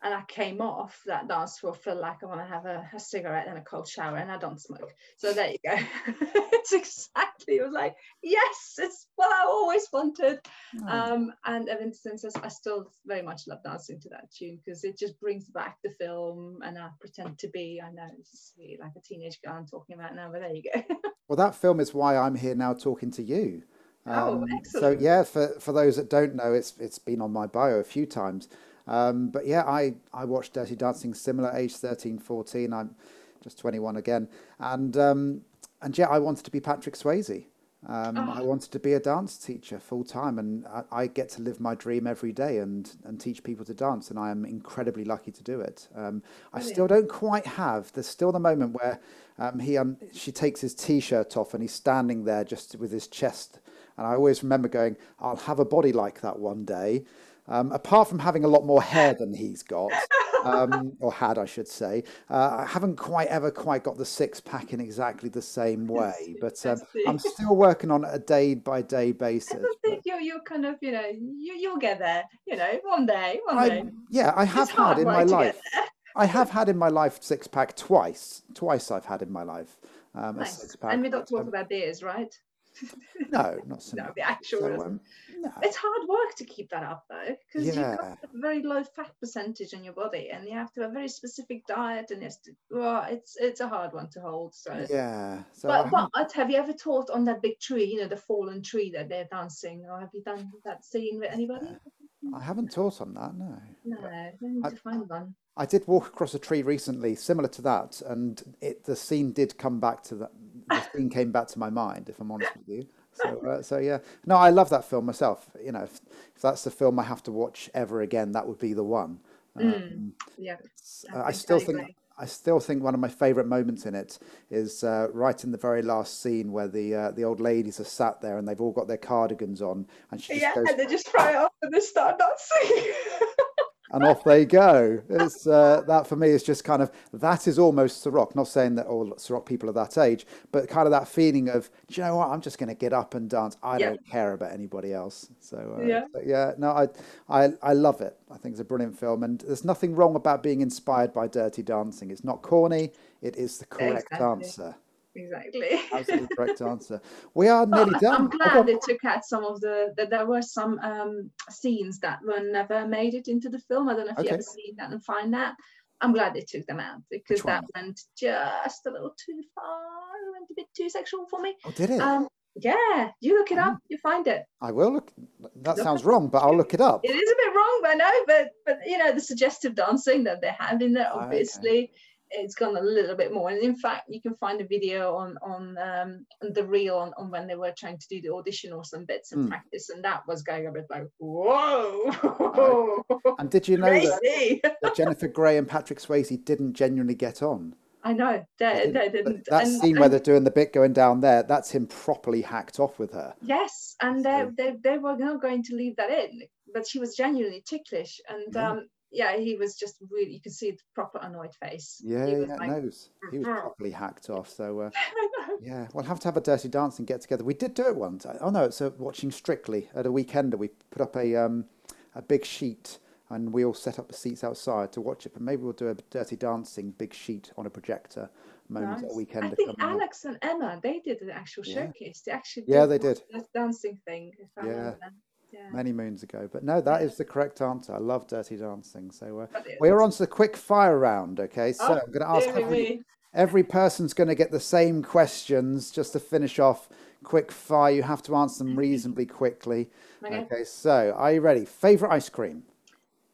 And I came off that dance floor, feel like I want to have a, a cigarette and a cold shower, and I don't smoke. So there you go. it's exactly. It was like, yes, it's what I always wanted. Oh, Um, and ever since, I- still very much love dancing to that tune because it just brings back the film, and I pretend to be. I know it's really like a teenage girl I'm talking about now, but there you go. Well, that film is why I'm here now talking to you. Oh, Um, So yeah, for for those that don't know, it's it's been on my bio a few times. Um, but yeah, I I watched Dirty Dancing similar age 13, 14. I'm just 21 again, and um, and yeah, I wanted to be Patrick Swayze. Um, I Oh. wanted to be a dance teacher full time, and I, I get to live my dream every day and and teach people to dance, and I am incredibly lucky to do it. Um, I still don't quite have. There's still the moment where um, he um, she takes his t-shirt off and he's standing there just with his chest, and I always remember going, "I'll have a body like that one day." Um, apart from having a lot more hair than he's got, um, or had, I should say, uh, I haven't quite ever quite got the six pack in exactly the same way. But um, I'm still working on a day by day basis. I think you're, you're kind of, you know, you, you'll get there, you know, one day, one day. Yeah, I have It's had in my life. I have had in my life six pack twice. Twice I've had in my life um, a Nice. six pack. And we don't talk um, about beers, right? No, not so No, much. the actual. So, um, no. It's hard work to keep that up though, because you've got a very low fat percentage in your body, and you have to have a very specific diet, and it's well, it's it's a hard one to hold. So, Yeah. So but but have you ever taught on that big tree, you know, the fallen tree that they're dancing, or have you done that scene with anybody? I haven't taught on that. No. No, we need I- to find one. I did walk across a tree recently, similar to that, and it the scene did come back to that. The scene came back to my mind, if I'm honest with you. So, uh, so yeah, no, I love that film myself. You know, if, if that's the film I have to watch ever again, that would be the one. Um, Yeah, I uh, I still I think. I still think one of my favourite moments in it is uh, right in the very last scene where the uh, the old ladies are sat there and they've all got their cardigans on, and she just yeah, goes and they just fry off and they start dancing. and off they go. It's uh, that for me is just kind of that is almost Ceroc. Not saying that all Ceroc people are that age, but kind of that feeling of, do you know what? I'm just going to get up and dance. I Yeah. don't care about anybody else. So uh, Yeah. yeah, no, I, I I love it. I think it's a brilliant film, and there's nothing wrong about being inspired by Dirty Dancing. It's not corny. It is the correct Exactly. answer. Exactly. Absolutely correct answer. We are nearly I- done. I'm glad God. they took out some of the that there were some um, scenes that were never made it into the film. I don't know if you ever seen that and find that. I'm glad they took them out because that went just a little too far. It went a bit too sexual for me. Oh, did it? Um, yeah, you look it Mm. up, you find it. I will look. That Look sounds wrong, but I'll look it up. It is a bit wrong, I know, but but you know the suggestive dancing that they have in there, obviously. okay. It's gone a little bit more, and in fact, you can find a video on on um, on the reel on, on when they were trying to do the audition or some bits and Mm. practice, and that was going a bit like whoa, And did you know that, that Jennifer Grey and Patrick Swayze didn't genuinely get on? I know they, they didn't. That and- scene where and- they're doing the bit going down there, that's him properly hacked off with her. Yes, and they, they, they were not going to leave that in, but she was genuinely ticklish, and Yeah. um, yeah, he was just really you could see the proper annoyed face. Yeah, he yeah, was yeah, like, knows. He was "Mhm." properly hacked off. So, uh, yeah, we'll have to have a dirty dance and get together. We did do it once. Oh no, it's uh, watching Strictly at a weekender. We put up a um, a big sheet and we all set up the seats outside to watch it. But maybe we'll do a dirty dancing big sheet on a projector moment at Nice. a weekend. I think coming up. Alex and Emma they did the actual Yeah. showcase. They actually Yeah, they did. that dancing thing. If I Yeah. Yeah. many moons ago. But no, that is the correct answer. I love dirty dancing. So uh, we're on to the quick fire round. Okay, so Oh, I'm going to ask every, every person's going to get the same questions just to finish off. Quick fire. You have to answer them reasonably quickly. Okay. Okay, so are you ready? Favorite ice cream?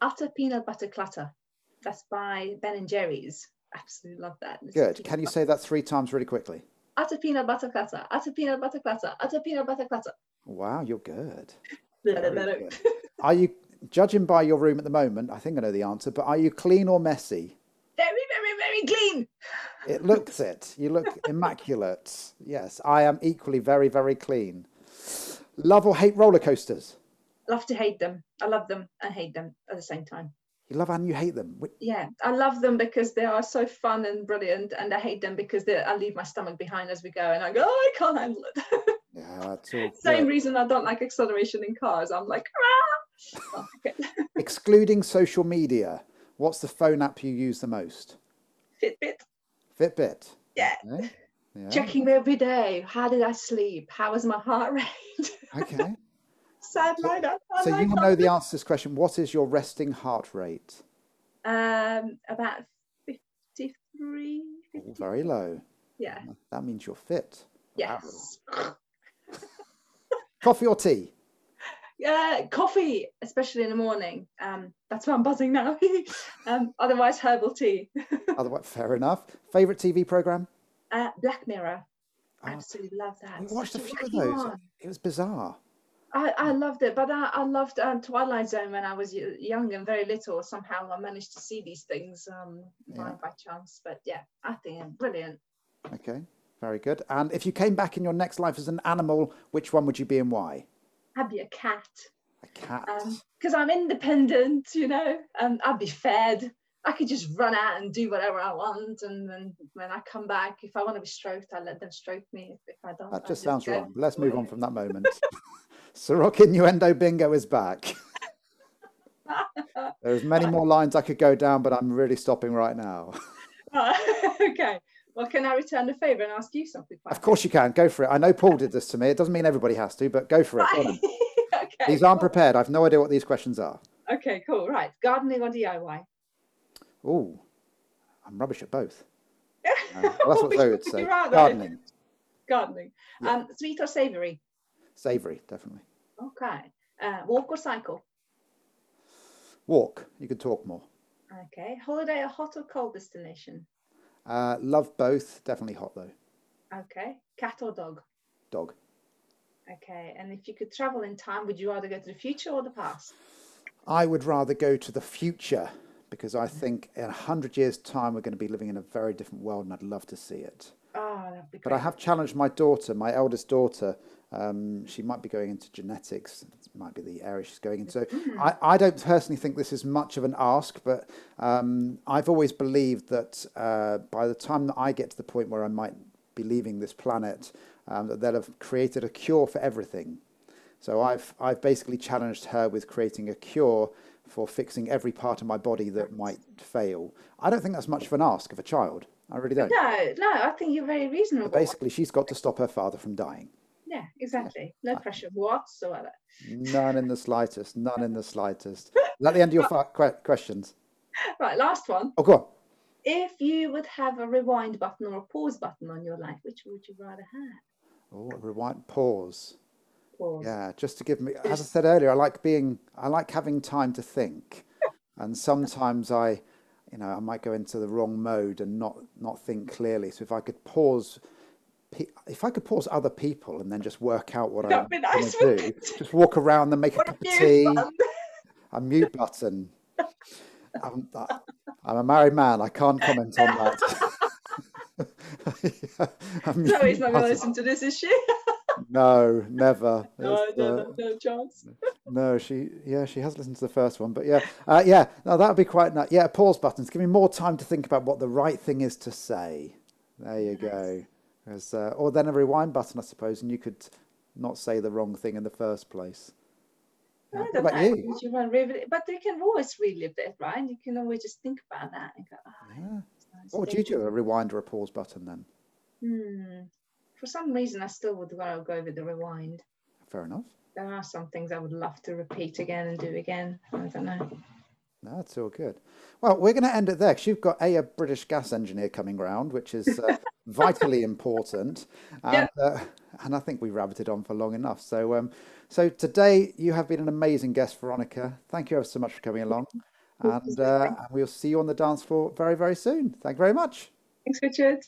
Utter peanut butter clatter. That's by Ben and Jerry's. Absolutely love that. It's Good. Can you butter- say that three times really quickly? utter peanut butter clutter? Utter peanut butter clutter. Utter peanut butter clatter. Wow, you're good. Very Very. Are you judging by your room at the moment? I think I know the answer, but are you clean or messy? very, very very clean. It looks it. You look immaculate. Yes, I am equally very, very clean. Love or hate roller coasters? Love to hate them. I love them and hate them at the same time. You love and you hate them. Yeah, I love them because they are so fun and brilliant, and I hate them because they, I leave my stomach behind as we go, and I go, oh, I can't handle it. Yeah. Same reason I don't like acceleration in cars. I'm like, ah! Oh, okay. Excluding social media, What's the phone app you use the most? Fitbit. Fitbit. Yeah. Okay. Yeah. Checking every day. How did I sleep? How was my heart rate? Okay. Sad like that. So you know the answer to this question. What is your resting heart rate? Um, about 53. Oh, very low. Yeah. That means you're fit. Yes. Coffee or tea? Yeah, coffee, especially in the morning. Um, that's why I'm buzzing now. um, otherwise, herbal tea. Otherwise, fair enough. Favorite TV program? Uh, Black Mirror. I Oh, absolutely love that. we watched a few of those. one. It was bizarre. I, I loved it, but I, I loved um, Twilight Zone when I was young and very little. Somehow I managed to see these things um, by, Yeah. by chance. But yeah, I think it's brilliant. Okay, very good. And if you came back in your next life as an animal, which one would you be and why? I'd be a cat A cat. because I'm independent, you know. Um, I'd be fed. I could just run out and do whatever I want, and then when I come back, if I want to be stroked, I let them stroke me. If, if I don't, that just sounds go wrong. Let's move on from that moment. Sorokin Innuendo Bingo is back. There's many more lines I could go down, but I'm really stopping right now. okay. Well, can I return the favour and ask you something? Of course you can. Go for it. I know Paul did this to me. It doesn't mean everybody has to, but go for it. Okay. These aren't prepared. I've no idea what these questions are. Okay, cool. Right. Gardening or DIY? Oh, I'm rubbish at both. Uh, well, that's what Zoe would say. You're right, though. Gardening, Gardening. Yeah. Um, sweet or savoury? savoury, definitely. Okay. Uh, walk or cycle? Walk. You could talk more. Okay. Holiday or hot or cold destination? Uh, love both. Definitely hot though. Okay. Cat or dog? Dog. Okay. And if you could travel in time, would you rather go to the future or the past? I would rather go to the future because I think in a hundred years' time we're going to be living in a very different world, and I'd love to see it. Oh, that'd be great. But I have challenged my daughter, my eldest daughter. Um, she might be going into genetics. It might be the area she's going into. I, I don't personally think this is much of an ask, but um, I've always believed that uh, by the time that I get to the point where I might be leaving this planet, um, that they'll have created a cure for everything. So I've I've basically challenged her with creating a cure for fixing every part of my body that might fail. I don't think that's much of an ask of a child. I really don't. No, no, I think you're very reasonable. But basically, she's got to stop her father from dying. Yeah, exactly. No pressure whatsoever. None in the slightest. None in the slightest. Is that the end of your questions? Right, last one. Oh, go on. If you would have a rewind button or a pause button on your life, which would you rather have? Oh, rewind. Pause. Pause. Yeah, just to give me. As I said earlier, I like being. I like having time to think, and sometimes I, you know, I might go into the wrong mode and not not think clearly. So if I could pause. If I could pause other people and then just work out what I'm That'd going nice, to do, just walk around, then make a What a cup of tea, a mute button. I'm, I'm a married man. I can't comment on that. Zoe's not going to listen to this, is she? No, never. no, no, uh, no, chance. no, she yeah, she has listened to the first one, but yeah, uh, yeah, no, that would be quite nice. Yeah, pause buttons. Give me more time to think about what the right thing is to say. There you go. 'Cause, uh, or then a rewind button, I suppose, and you could not say the wrong thing in the first place. I What about you? You But you can always relive it, right? You can always just think about that and go, oh, Yeah. nice What would you do? A rewind or a pause button then? Hmm. For some reason, I still would go with the rewind. Fair enough. There are some things I would love to repeat again and do again. I don't know. That's all good. Well, we're going to end it there because you've got a, a British gas engineer coming round, which is uh, vitally important, and Yeah. uh, and I think we rabbited on for long enough. So, um, so today you have been an amazing guest, Veronika. Thank you ever so much for coming along, and uh, and we'll see you on the dance floor very very soon. Thank you very much. Thanks, Richard.